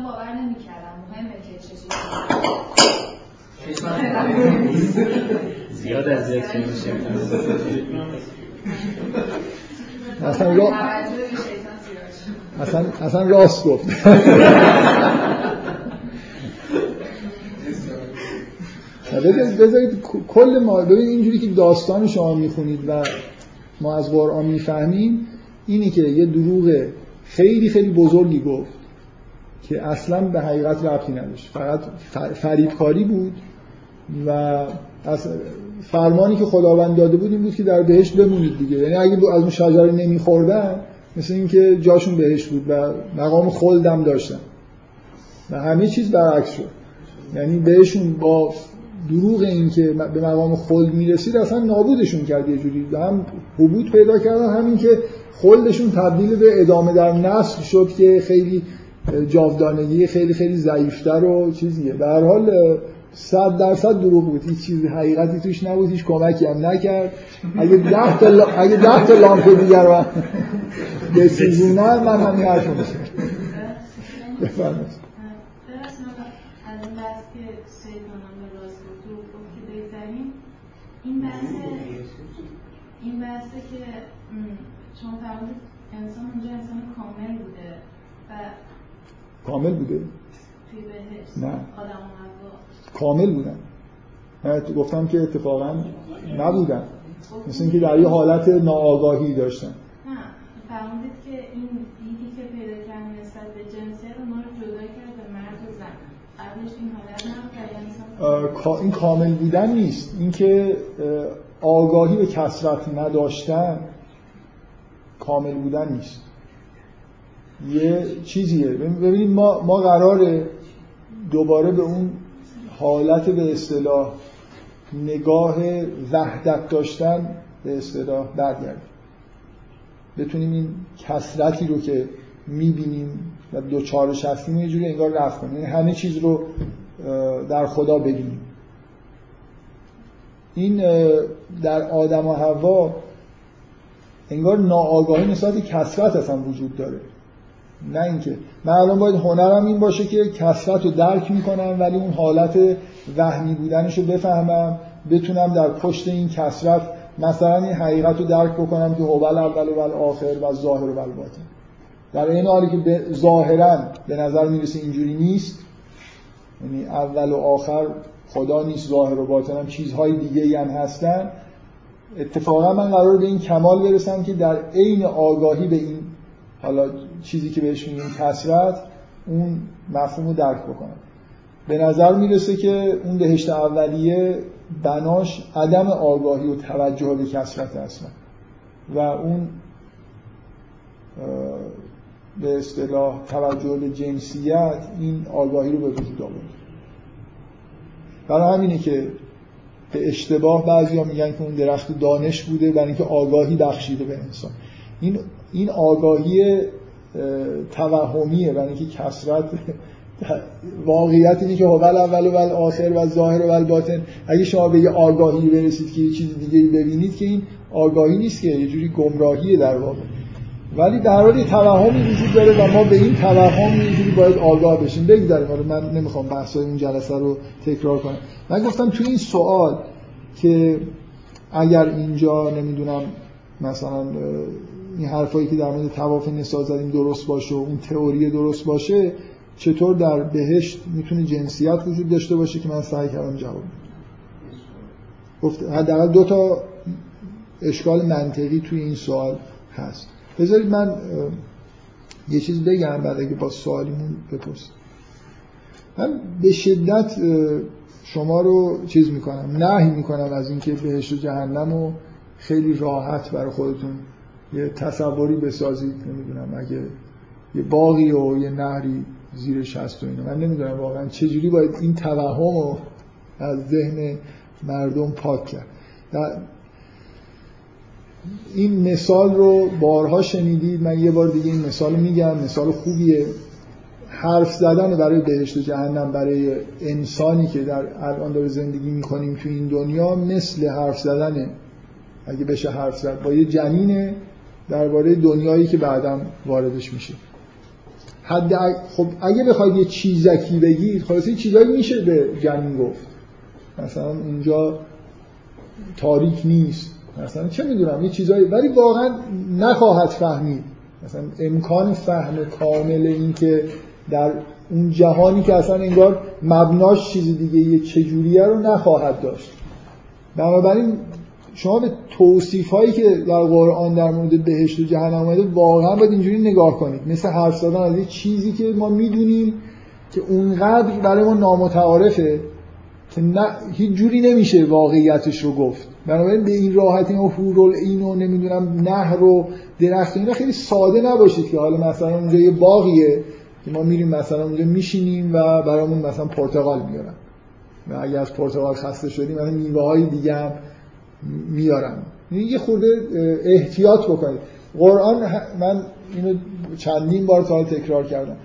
H: باور نمی‌کردم مهمه که چه
C: زیاد اذیت میشه
A: اصلا را... اصلا, اصلا راست گفت. بذارید کل ما ببین اینجوری که داستان شما می‌خونید و ما از قرآن می‌فهمیم اینی که یه دروغ خیلی خیلی بزرگی گفت که اصلا به حقیقت ربطی نداشت. فقط فریبکاری بود و از فرمانی که خداوند داده بود این بود که در بهشت بمونید دیگه. یعنی اگه از اون شجره نمیخوردن مثل اینکه جاشون بهشت بود و مقام خلدم داشتن. و همه چیز برعکس شد. یعنی بهشون با دروغ این که به مقام خلد می‌رسید اصلا نابودشون کرد یه جوری. هم حبوط پیدا کردن همین که خلدشون تبدیل به ادامه در نسل شد که خیلی جاودانگی خیلی خیلی ضعیفتر و چیزیه. به هر حال صد درصد دروغ بود هیچ چیز حقیقتی توش نبود هیچ کمکی هم نکرد. اگه ده تا لا... اگه ده تا لامپ دیگر من بسوزونن من همین حرف میشه بفرمایید.
F: این بحث هم این بحث این بحثه که شما فرمودید انسان اونجا انسان کامل بوده و
A: کامل بوده؟
F: توی بهشت
A: نه.
F: آدم
A: کامل بودن. گفتم که اتفاقا نبودن. مثل اینکه در یه حالت ناآگاهی داشتن.
F: نه فرمودید که این دیدی که پیدا کردن نسبت به جنسیت اونا رو جدا کرد به مرد و زن.
H: قبلش این حالت نبود یعنی
A: این کامل بودن نیست. اینکه اه، آگاهی به کسرت نداشتن کامل بودن نیست. یه چیزیه. ببینید ما ما قراره دوباره به اون حالت به اصطلاح نگاه وحدت داشتن به اصطلاح برگردیم. بتونیم این کسرتی رو که می‌بینیم و دوچارش هستیم یه جوری انگار رفت کنیم. یعنی همه چیز رو در خدا ببینیم این در آدم و حوا انگار ناآگاهی نسبت کسرت اصلا وجود داره. نه اینکه. من الان باید هنرم این باشه که کسرت رو درک می‌کنم ولی اون حالت وهمی بودنش رو بفهمم بتونم در پشت این کسرت مثلا این حقیقت رو درک بکنم که هوال اول و آخر و ظاهر و باطن. در این حالی که به ظاهرا به نظر می‌رسه اینجوری نیست یعنی اول و آخر خدا نیست ظاهر و باطن هم چیزهای دیگه هم هستن. اتفاقا من قرار به این کمال برسم که در عین آگاهی به این حالا چیزی که بهش میگیم کسرت اون مفهوم رو درک بکنم به نظر می‌رسه که اون بهشت اولیه بناش عدم آگاهی و توجه به کسرت اصلا و اون به اصطلاح توجه به جنسیت این آگاهی رو به وجود آورد برای همینه که به اشتباه بعضی میگن که اون درخت دانش بوده برای اینکه آگاهی بخشیده به انسان. این این آگاهی اه، توهمیه برای اینکه کسرت واقعیت اینه که هو اول و آخر و ظاهر و باطن. اگه شما به یه آگاهی برسید که یه چیز دیگه ببینید که این آگاهی نیست که یه جوری گمراهیه در واقع. ولی در حال یه توهمی وجود داره و ما به این توهم یه جوری باید آگاه بشیم. بگذاریم. حالا من نمی‌خوام بحثای این جلسه رو تکرار کنم. من گفتم توی این سوال که اگر اینجا نمی‌دونم مثلا این حرفایی که در مورد تواف نسا زدیم درست باشه و اون تئوری درست باشه چطور در بهشت می‌تونه جنسیت وجود داشته باشه که من سعی کردم جواب. گفت حداقل دو تا اشکال منطقی توی این سوال هست بذارید من یه چیز بگم بعد اگه با سوالیمون بپرسید من به شدت شما رو چیز می‌کنم نهی می‌کنم از اینکه بهشت و جهنم رو خیلی راحت برای خودتون یه تصوری بسازید نمی‌دونم اگه یه باقی و یه نهری زیرش هست و اینا. من نمی‌دونم واقعا چجوری باید این توهم رو از ذهن مردم پاک کرد. این مثال رو بارها شنیدید. من یه بار دیگه این مثال میگم. مثال خوبیه. حرف زدن برای بهشت و جهنم برای انسانی که در الان داره زندگی می‌کنیم تو این دنیا مثل حرف زدنه. اگه بشه حرف زد با یه جنینه. درباره دنیایی که بعدم واردش میشه. حد خب اگه بخواید یه چیزکی بگید خلاص یه چیزایی میشه به جنین گفت. مثلا اونجا تاریک نیست. مثلا چه می‌دونم یه چیزایی ولی واقعا نخواهد فهمید. مثلا امکان فهم کامل این که در اون جهانی که اصلا انگار مبناش چیز دیگه یه چجوریه رو نخواهد داشت. بنابراین شما به توصیف هایی که در قرآن در مورد بهشت و جهنم اومده واقعا باید اینجوری نگاه کنید. مثل حرف زدن از یه چیزی که ما می‌دونیم که اونقدر برای ما نامتعارفه که نه هیچ جوری نمیشه واقعیتش رو گفت. بنابراین به این راحتی و حورالعین و نمی‌دونم نهر و درخت اینا خیلی ساده نباشید که حالا مثلا اونجا یه باغیه که ما میریم مثلا اونجا میشینیم و برامون مثلا پرتقال میارن و اگه از پرتقال خسته شدیم مثلا میوه های دیگه هم میارن یه خورده احتیاط بکنید. قرآن من اینو چندین بار تا تکرار کردم.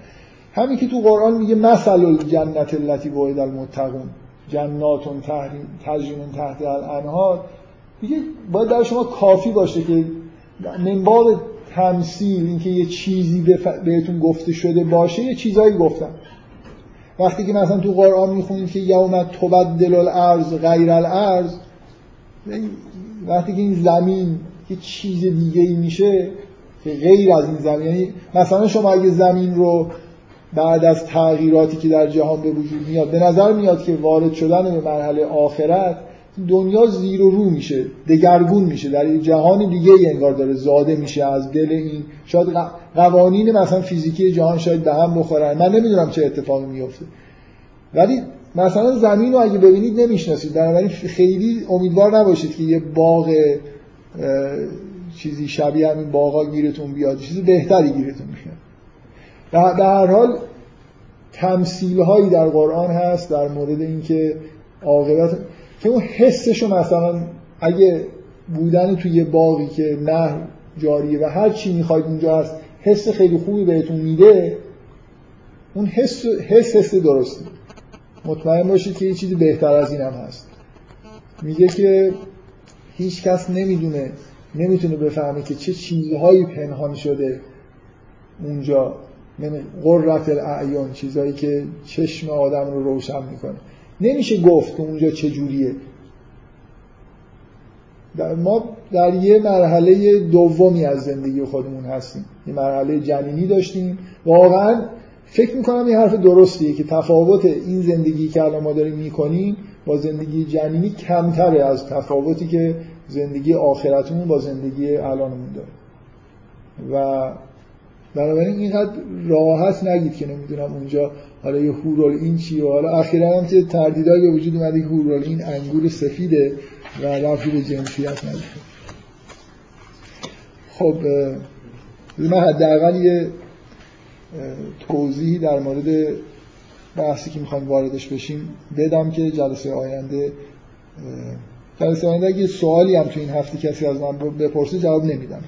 A: همین که تو قرآن میگه مثل الجنت التي وعد المتقون. جنات تجری من تحت الانهار. دیگه باید در شما کافی باشه که من باب تمثیل اینکه یه چیزی بهتون گفته شده باشه یه چیزایی گفتم. وقتی که مثلا تو قرآن می‌خونید که یوم تبدل الارض غیر الارض وقتی که این زمین یه چیز دیگه ای میشه که غیر از این زمین یعنی مثلا شما اگه زمین رو بعد از تغییراتی که در جهان به وجود میاد به نظر میاد که وارد شدن به مرحله آخرت دنیا زیر و رو میشه دگرگون میشه. در یه جهان دیگه ای انگار داره زاده میشه از دل این. شاید قوانین مثلا فیزیکی جهان شاید به هم بخورن. من نمی‌دونم چه اتفاقی میفته ولی مثلا زمین رو اگه ببینید نمی‌شناسید. بنابراین خیلی امیدوار نباشید که یه باغ چیزی شبیه همین باغا گیرتون بیاد. چیز بهتری گیرتون میاد در هر حال تمثیل هایی در قرآن هست در مورد اینکه عاقبت که اون حسشو مثلا اگه بودن توی یه باقی که نهر جاریه و هر چی می‌خواید اونجا هست حس خیلی خوبی بهتون میده اون حس حس حس درستی مطمئن باشید که یه چیزی بهتر از این هم هست. میگه که هیچ کس نمی‌دونه نمی‌تونه بفهمه که چه چیزهایی پنهان شده اونجا. من قررت الاعیان چیزهایی که چشم آدم رو روشن می‌کنه. نمیشه گفت که اونجا چجوریه در ما در یه مرحله دومی از زندگی خودمون هستیم. یه مرحله جنینی داشتیم. واقعا فکر می‌کنم این حرف درستیه که تفاوت این زندگی که الان ما داریم می‌کنیم با زندگی جنینی کمتره از تفاوتی که زندگی آخرتمون با زندگی الانمون داره. و بنابراین اینقدر راحت نگید که نمی‌دونم اونجا حالا یه هورال این چیه و حالا اخیرا هم که تردیدایی وجود اومده که هورال این انگور سفیده و رفتی به جنسیت نداره. خب من حداقل یه توضیحی در مورد بحثی که می‌خوایم واردش بشیم بدم که جلسه آینده جلسه آینده اگه سوالی هم تو این هفته کسی از من بپرسه جواب نمیدم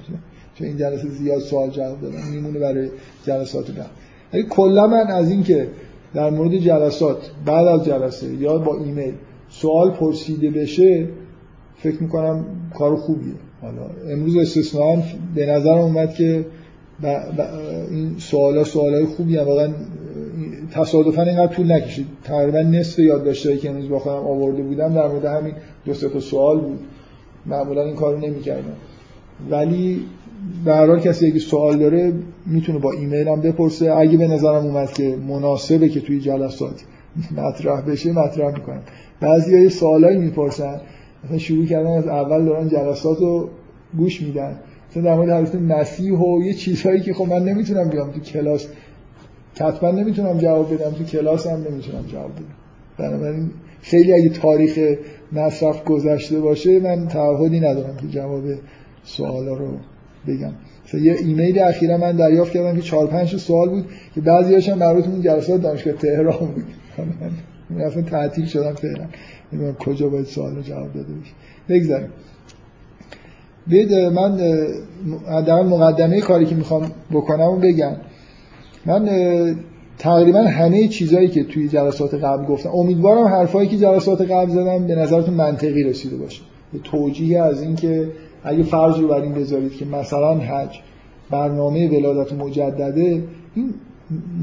A: چون این جلسه زیاد سوال جواب دادم میمونه برای جلسات بعد. ولی کلا من از این که در مورد جلسات بعد از جلسه یا با ایمیل سوال پرسیده بشه فکر می‌کنم کار خوبیه. حالا امروز استثناء به نظر اومد که ب... این سوالا سوالای خوبی هم واقعا تصادفا اینقدر طول نکشید. تقریبا نصف یادداشتایی که امروز با خودم آورده بودم در مورد همین دو سه تا سوال بود. معمولا این کارو نمی‌کردم. ولی به هر حال کسی اگه سوال داره می‌تونه با ایمیل هم بپرسه. اگه به نظرم اومد که مناسبه که توی جلسات مطرح بشه مطرح می‌کنم. بعضی های سوالایی می‌پرسن. مثلا شروع کردن از اول دارن جلسات رو گوش میدن. مثلا در مورد حضرت مسیح و یه چیزهایی که خب من نمی‌تونم بیام تو کلاس. کتبا نمی‌تونم جواب بدم. تو کلاس هم نمی‌تونم جواب بدم. بنابراین خیلی اگه تاریخ مصرف گذشته باشه من تعهدی ندارم که جواب سوالا رو بگم. مثلا یه ایمیل اخیرا من دریافت کردم که 4 5 سوال بود که بعضی‌هاش هم مربوط به جلسات دانشگاه تهران بود. من اصلا تعطیل شدم فعلا. نمی‌دونم کجا باید سوال رو جواب داده بشه. بگذاریم. بید من در مقدمه کاری که می‌خوام بکنم و بگم. من تقریبا همه چیزهایی که توی جلسات قبل گفتم امیدوارم حرفایی که جلسات قبل زدم به نظرتون منطقی رسیده باشه. به توجیه از اینکه اگه فرض رو بر این بذارید که مثلا حج برنامه ولادت مجدده این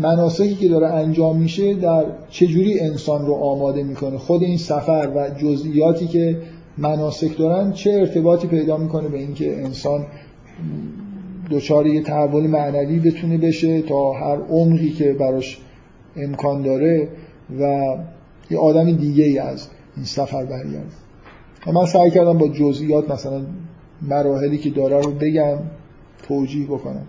A: مناسکی که داره انجام میشه در چجوری انسان رو آماده می‌کنه؟ خود این سفر و جزئیاتی که مناسک دارن چه ارتباطی پیدا می‌کنه به اینکه انسان دچار یه تحول معنوی بتونه بشه تا هر عمقی که براش امکان داره و یه آدم دیگه ای از این سفر برگرده. من سعی کردم با جزئیات مثلا مراحلی که داره رو بگم توجیه بکنم.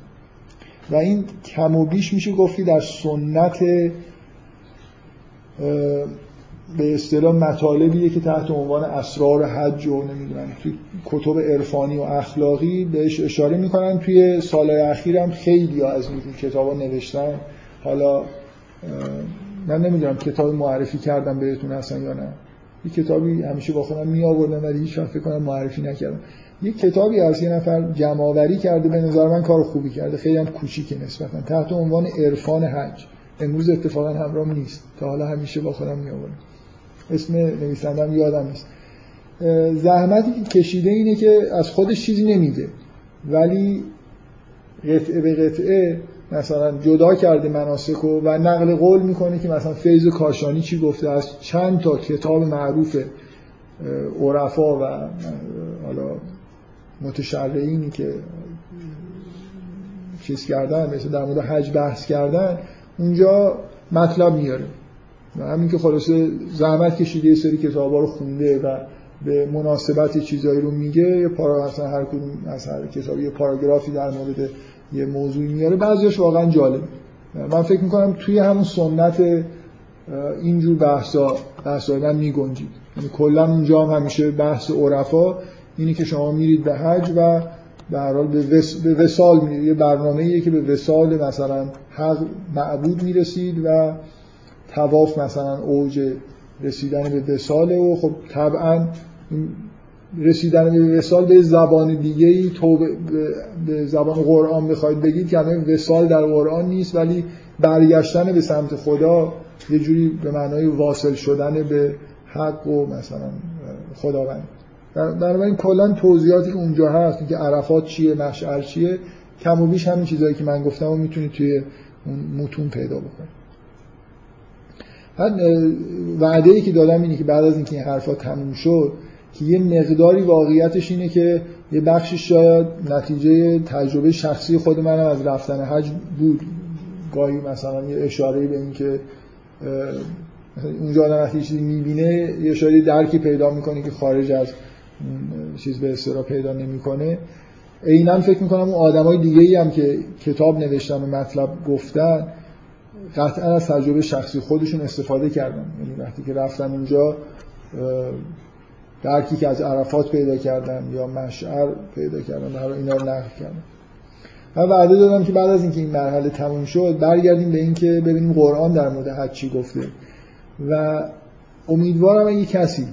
A: و این کم و بیش میشه گفتی در سنت به اصطلاح مطالبیه که تحت عنوان اسرار حج و نمی‌دونم توی کتب عرفانی و اخلاقی بهش اشاره می‌کنن. توی سالهای اخیرم خیلی از این کتابا نوشتن. حالا من نمی‌دونم کتاب معرفی کردم بهتون اصلا یا نه. یه کتابی همیشه با خودم می آوردم ولی هیچ فکر کنم معرفی نکردم. یه کتابی از یه نفر جمع‌آوری کرده به نظر من کار خوبی کرده. خیلی هم کوچیکه نسبتا. تحت عنوان عرفان حج. امروز اتفاقا همراه نیست. تا حالا همیشه با خودم می آوردم اسم نویسندم یادم نیست. زحمتی که کشیده اینه که از خودش چیزی نمیده. ولی قطعه به قطعه مثلا جدا کرده مناسک و نقل قول می‌کنه که مثلا فیض کاشانی چی گفته از چند تا کتاب معروف عرفا و حالا متشرعینی که چیز کردن مثل در مورد حج بحث کردن اونجا مطلب میاره. همین که خلاصه زحمت کشیده یه سری کتابا رو خونده و به مناسبت چیزایی رو میگه یه پارا مثلا هر کدوم از هر کتابی یه پاراگرافی در مورد یه موضوعی میاره. بعضیش واقعا جالب من فکر می‌کنم توی همون سنت اینجور بحثا بحثا من میگنجید. یعنی کلا اونجا هم همیشه بحث عرفا اینی که شما میرید به حج و به هر حال به, وس... به وسال میرید. یه برنامه که به وسال مثلا حق معبود می‌رسید و تواف مثلا اوج رسیدن به وساله و خب طبعا رسیدن به وسال به زبان دیگه ای تو به زبان قرآن بخواید بگید که همه وسال در قرآن نیست ولی برگشتن به سمت خدا یه جوری به معنای واصل شدن به حق و مثلا خداوند. بنابراین کلا توضیحاتی که اونجا هست که عرفات چیه مشعر چیه کم و بیش همین چیزهایی که من گفتم و می‌تونید توی اون متون پیدا بکنید. وعده ای که دادم اینه که بعد از اینکه این حرفا تموم شد که یه مقداری واقعیتش اینه که یه بخشش شاید نتیجه تجربه شخصی خود منم از رفتن حج بود. گاهی مثلا یه اشاره به این که اونجا آدم وقتی چیزی می‌بینه یه اشاره درکی پیدا می‌کنه که خارج از چیز به استرا پیدا نمی‌کنه. عینا فکر می‌کنم اون آدمای دیگه ای هم که کتاب نوشتن و مطلب گفتن قطعا از تجربه شخصی خودشون استفاده کردن. یعنی وقتی که رفتن اونجا درکی که از عرفات پیدا کردن یا مشعر پیدا کردن در اینا رو نقل کردن. من وعده دادم که بعد از اینکه این مرحله تموم شد برگردیم به اینکه ببینیم قرآن در مورد حج چی گفته. و امیدوارم اگه کسی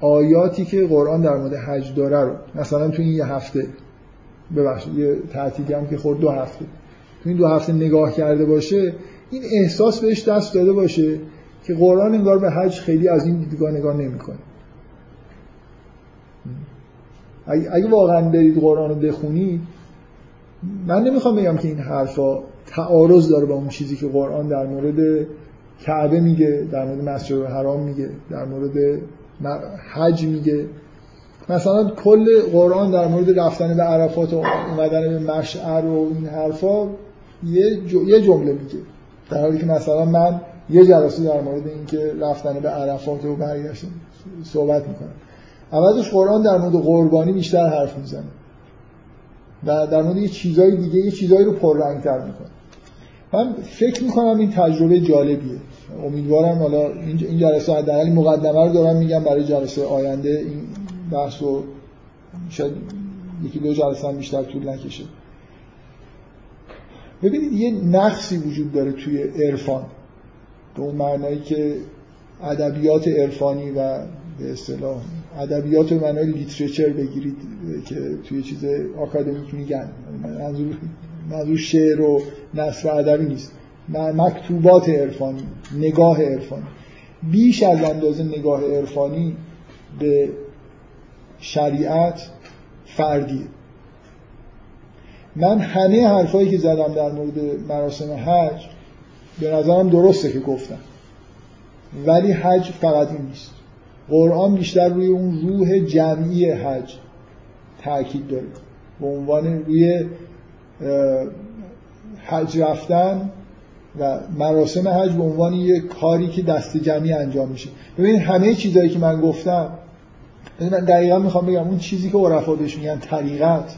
A: آیاتی که قرآن در مورد حج داره رو مثلا تو این یه هفته ببخشید یه تعطیلی هم که خورد دو هفته تو این دو هفته نگاه کرده باشه این احساس بهش دست داده باشه که قرآن انگار به حج خیلی از این دیدگاه نگاه نمی‌کنه. اگه واقعا برید قرآن رو بخونید من نمی‌خوام بگم که این حرفا تعارض داره با اون چیزی که قرآن در مورد کعبه میگه در مورد مسجد حرام میگه در مورد حج میگه. مثلا کل قرآن در مورد رفتن به عرفات و اومدن به مشعر و این حرفا یه جمله میگه. در حالی که مثلا من یه جلسه در مورد اینکه رفتن به عرفات و برگشتن صحبت می‌کنم. عوضش قرآن در مورد قربانی بیشتر حرف می‌زنه. و در مورد یه چیزای دیگه یه چیزایی رو پررنگتر می‌کنه. من فکر می‌کنم این تجربه جالبیه. امیدوارم حالا این جلسه حداقل مقدمه رو دارم میگم برای جلسه آینده این بحث رو شاید یکی دو جلسه هم بیشتر طول نکشه. ببینید یه نقصی وجود داره توی عرفان. به اون معنایی که ادبیات عرفانی و به اصطلاح ادبیات به معنای لیترچر بگیرید که توی چیز آکادمیک میگن. منظور منظور شعر و نصر ادبی نیست. مکتوبات عرفانی نگاه عرفانی. بیش از اندازه نگاه عرفانی به شریعت فردیه. من همه حرفایی که زدم در مورد مراسم حج به نظرم درسته که گفتم. ولی حج فقط این نیست. قرآن بیشتر روی اون روح جمعی حج تاکید داره. به عنوان روی حج رفتن و مراسم حج به عنوان یه کاری که دست جمعی انجام میشه. ببینید همه چیزهایی که من گفتم من دقیقا می‌خوام بگم اون چیزی که عرفا بهش میگن طریقت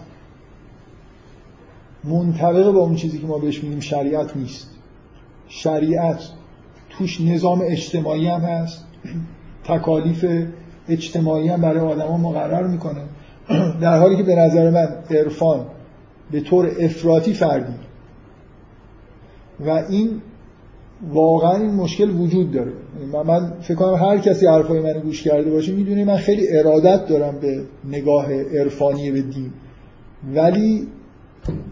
A: منطبق با اون چیزی که ما بهش میگیم شریعت نیست. شریعت توش نظام اجتماعی هم هست. تکالیف اجتماعی هم برای آدما مقرر می‌کنه. در حالی که به نظر من عرفان به طور افراطی فردی. و این واقعا این مشکل وجود داره. من, من فکر کنم هر کسی حرفای من گوش کرده باشه می‌دونه من خیلی ارادت دارم به نگاه عرفانی به دین. ولی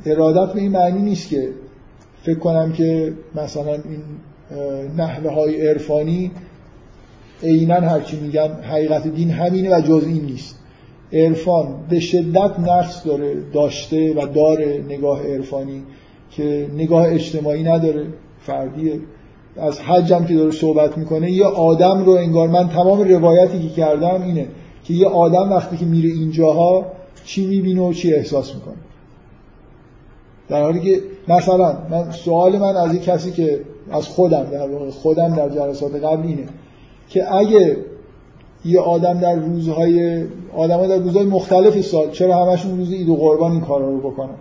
A: ارادت به این معنی نیست که فکر کنم که مثلا این نحوه های عرفانی عینا هرچی میگن حقیقت دین همینه و جز این نیست. عرفان به شدت نقص داره داشته و داره نگاه عرفانی که نگاه اجتماعی نداره فردیه. از حجم که داره صحبت می‌کنه یه آدم رو انگار من تمام روایتی که کردم اینه که یه آدم وقتی که میره اینجاها چی می‌بینه و چی احساس می‌کنه. در حالی که مثلا من سوال من از این کسی که از خودم در خودم در جلسات قبل اینه که اگه یه آدم در روزهای آدم در روزهای مختلف سال چرا همشون روز عید و قربان این کارا رو بکنن؟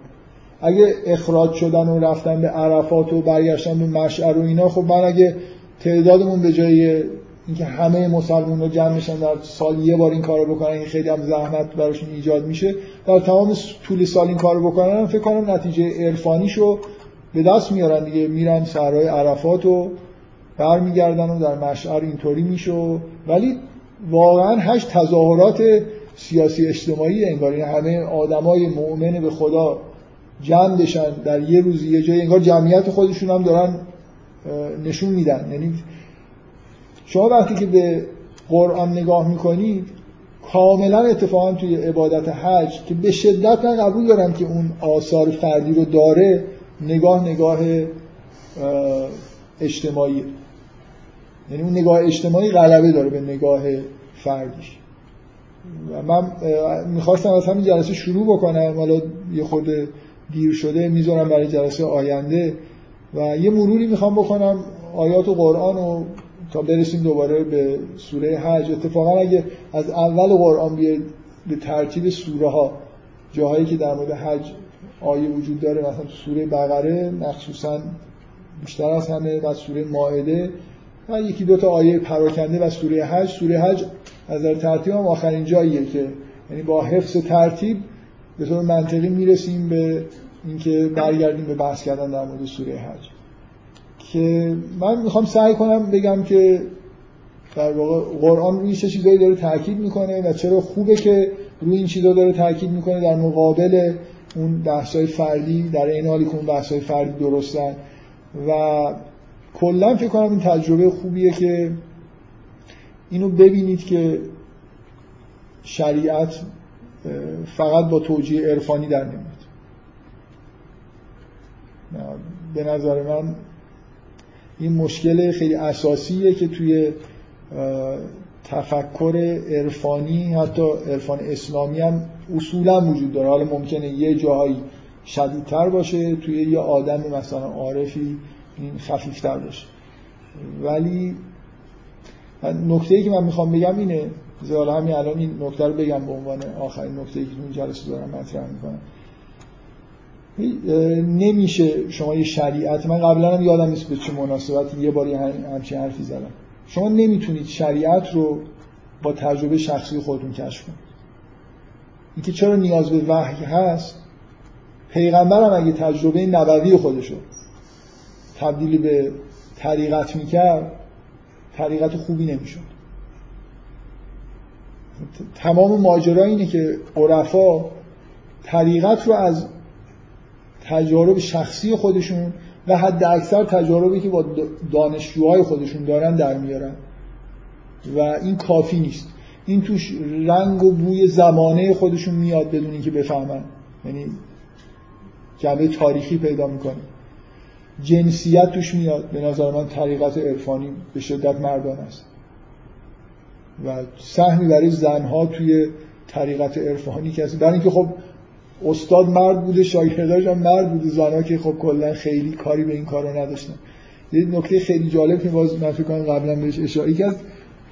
A: اگه اخراج شدن و رفتن به عرفات و برگشتن به مشعر و اینا خب من اگه تعدادمون به جای اینکه همه مسلمان جمع میشن در سال یه بار این کارو بکنن این خیلی هم زحمت براشون ایجاد میشه در تمام طول سال این کارو بکنن فکر کنم نتیجه عرفانیشو به دست میارن دیگه. میرن سرای عرفات و برمیگردن و در مشعر اینطوری میشه. ولی واقعا هشت تظاهرات سیاسی اجتماعی انگار این همه آدمای مؤمن به خدا جمع بشن در یه روز یه جای انگار جمعیت خودشون هم دارن نشون میدن. یعنی شما وقتی که به قرآن نگاه می‌کنید کاملا اتفاقا توی عبادت حج که به شدت من قبول دارم که اون آثار فردی رو داره نگاه نگاه اجتماعی. یعنی اون نگاه اجتماعی غلبه داره به نگاه فردیش و من می‌خواستم از همین جلسه شروع بکنم. حالا یه خود دیر شده می‌ذارم برای جلسه آینده. و یه مروری می‌خوام بکنم آیات و قرآن و تا برسیم دوباره به سوره حج. اتفاقا اگه از اول قرآن بیاید به ترتیب سوره ها جاهایی که در مورد حج آیه وجود داره مثلا سوره بقره مخصوصا بیشتر از همه و سوره ماعده و یکی دو تا آیه پراکنده و سوره حج. سوره حج از در ترتیب هم آخرین جاییه که یعنی با حفظ ترتیب به طور منطقی می‌رسیم به اینکه برگردیم به بحث کردن در مورد سوره حج. که من می‌خوام سعی کنم بگم که در واقع قرآن روی چه چیزایی داره تاکید می‌کنه و چرا خوبه که روی این چیزا داره تاکید می‌کنه در مقابل اون بحث‌های فردی در این حالی که اون بحث‌های فردی درستن. و کلا فکر کنم این تجربه خوبیه که اینو ببینید که شریعت فقط با توجیه عرفانی در نمیاد. به نظر من این مشکل خیلی اساسیه که توی تفکر عرفانی حتی عرفان اسلامی هم اصولا وجود داره. حالا ممکنه یه جاهایی شدیدتر باشه توی یه آدم مثلا عارفی این خفیفتر باشه. ولی نکته ای که من می‌خوام بگم اینه زیالا همین الان این نکته رو بگم به عنوان آخرین نکته ای که این جلسه دارم مطرح می‌کنم. نمیشه شما یه شریعت من قبلا هم یادم نیست به چه مناسبتی یه باری همچین حرفی زدم. شما نمی‌تونید شریعت رو با تجربه شخصی خودتون کشف کنید. اینکه چرا نیاز به وحی هست پیغمبر هم اگه تجربه نبوی خودشو تبدیل به طریقت می‌کرد طریقت خوبی نمی‌شد. تمام ماجرا اینه که عرفا طریقت رو از تجارب شخصی خودشون و حد اکثر تجاربی که با دانشجوهای خودشون دارن در میارن. و این کافی نیست. این توش رنگ و بوی زمانه خودشون میاد بدون اینکه بفهمن. یعنی جنبه تاریخی پیدا می‌کنه. جنسیت توش میاد. به نظر من طریقت عرفانی به شدت مردان است. و سهمی برای زنها توی طریقت عرفانی کسی برای اینکه خب استاد مرد بوده شاگرداش هم مرد بوده زنها که خب کلا خیلی کاری به این کار رو نداشتن. یه نکته خیلی جالب که باز من فکر کنم قبلا بهش اشاره که از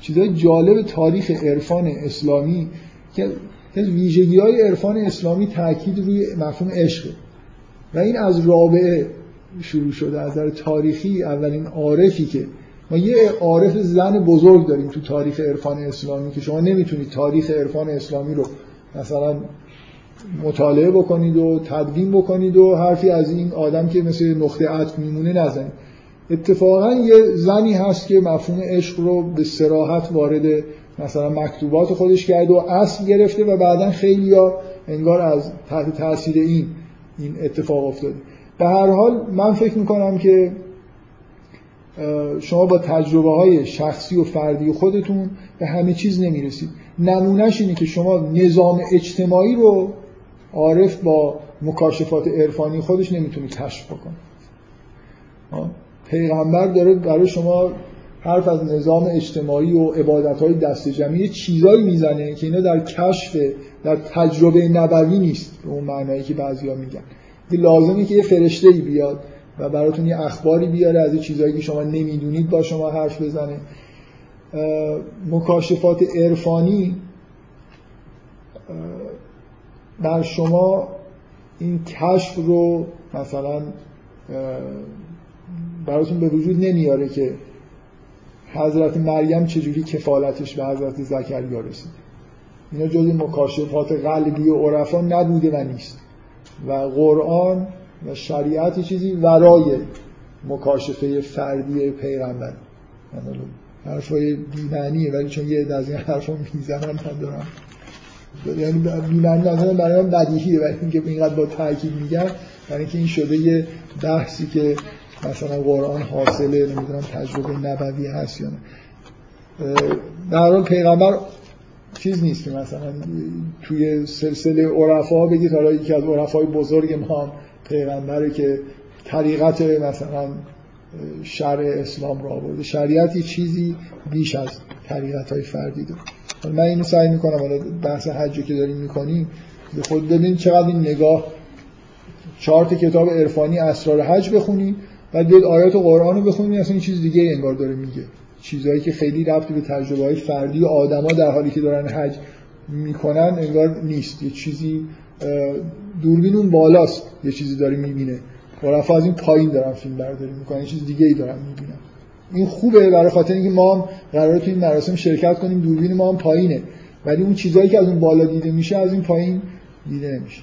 A: چیزای جالب تاریخ عرفان اسلامی که از ویژگی های عرفان اسلامی تاکید روی مفهوم عشق. و این از رابعه شروع شده از در تاریخی اولین عارفی که ما یه عارف زن بزرگ داریم تو تاریخ عرفان اسلامی که شما نمی‌تونید تاریخ عرفان اسلامی رو مثلا مطالعه بکنید و تدوین بکنید و حرفی از این آدم که مثل نقطه عطف میمونه نزنید. اتفاقا یه زنی هست که مفهوم عشق رو به سراحت وارد مثلا مکتوبات خودش کرده و اصل گرفته و بعدا خیلی ها انگار از تحت تاثیر این این اتفاق افتاده. به هر حال من فکر می‌کنم که شما با تجربه های شخصی و فردی خودتون به همه چیز نمی‌رسید. نمونهش اینه که شما نظام اجتماعی رو عارف با مکاشفات عرفانی خودش نمی‌تونه کشف بکنه. پیغمبر داره برای شما حرف از نظام اجتماعی و عبادت های دست جمعی چیزایی می‌زنه که اینا در کشف در تجربه نبوی نیست به اون معنایی که بعضیا میگن. لازمه که یه فرشته ای بیاد و براتون یه اخباری بیاره از چیزایی که شما نمی‌دونید با شما حرف بزنه. مکاشفات عرفانی بر شما این کشف رو مثلا براتون به وجود نمیاره که حضرت مریم چجوری کفالتش به حضرت زکریا رسید. اینا جز مکاشفات قلبی و عرفا نبوده و نیست. و قرآن و شریعت چیزی ورای مکاشفه فردی پیغمبر. حرفای بیمعنیه ولی چون یه از این حرفا می‌زنم من دارم یعنی بیمعنی نظرم برای من بدیهیه ولی اینکه اینقدر با تاکید میگم برای اینکه این شده یه بحثی که مثلا قرآن حاصله نمی‌دونم تجربه نبوی هست یا نه. در حال پیغمبر چیز نیست که مثلا توی سلسله عرفا بگید حالا یکی از عرفای بزرگ ما هم پیغمبره که طریقت مثلا شرع اسلام را آورده. شریعت چیزی بیش از طریقت های فردی داره. من اینو سعی می‌کنم حالا بحث حجی که داریم می‌کنیم خود ببینید چقدر این نگاه چهار کتاب عرفانی اسرار حج بخونید بعد بیاد آیات قرآن رو بخونید اصلا این چیز دیگه انگار داره میگه. چیزهایی که خیلی رفتی به تجربه های فردی و آدما در حالی که دارن حج می‌کنن انگار نیست. یه چیزی دوربین اون بالاست یه چیزی داره می‌بینه. عرفا از این پایین دارن فیلم برداری می‌کنن یه چیز دیگه ای دارن می‌بینن این خوبه برای خاطر اینکه ما هم قراره تو این مراسم شرکت کنیم دوربین ما هم پایینه. ولی اون چیزهایی که از اون بالا دیده میشه از این پایین دیده نمیشه.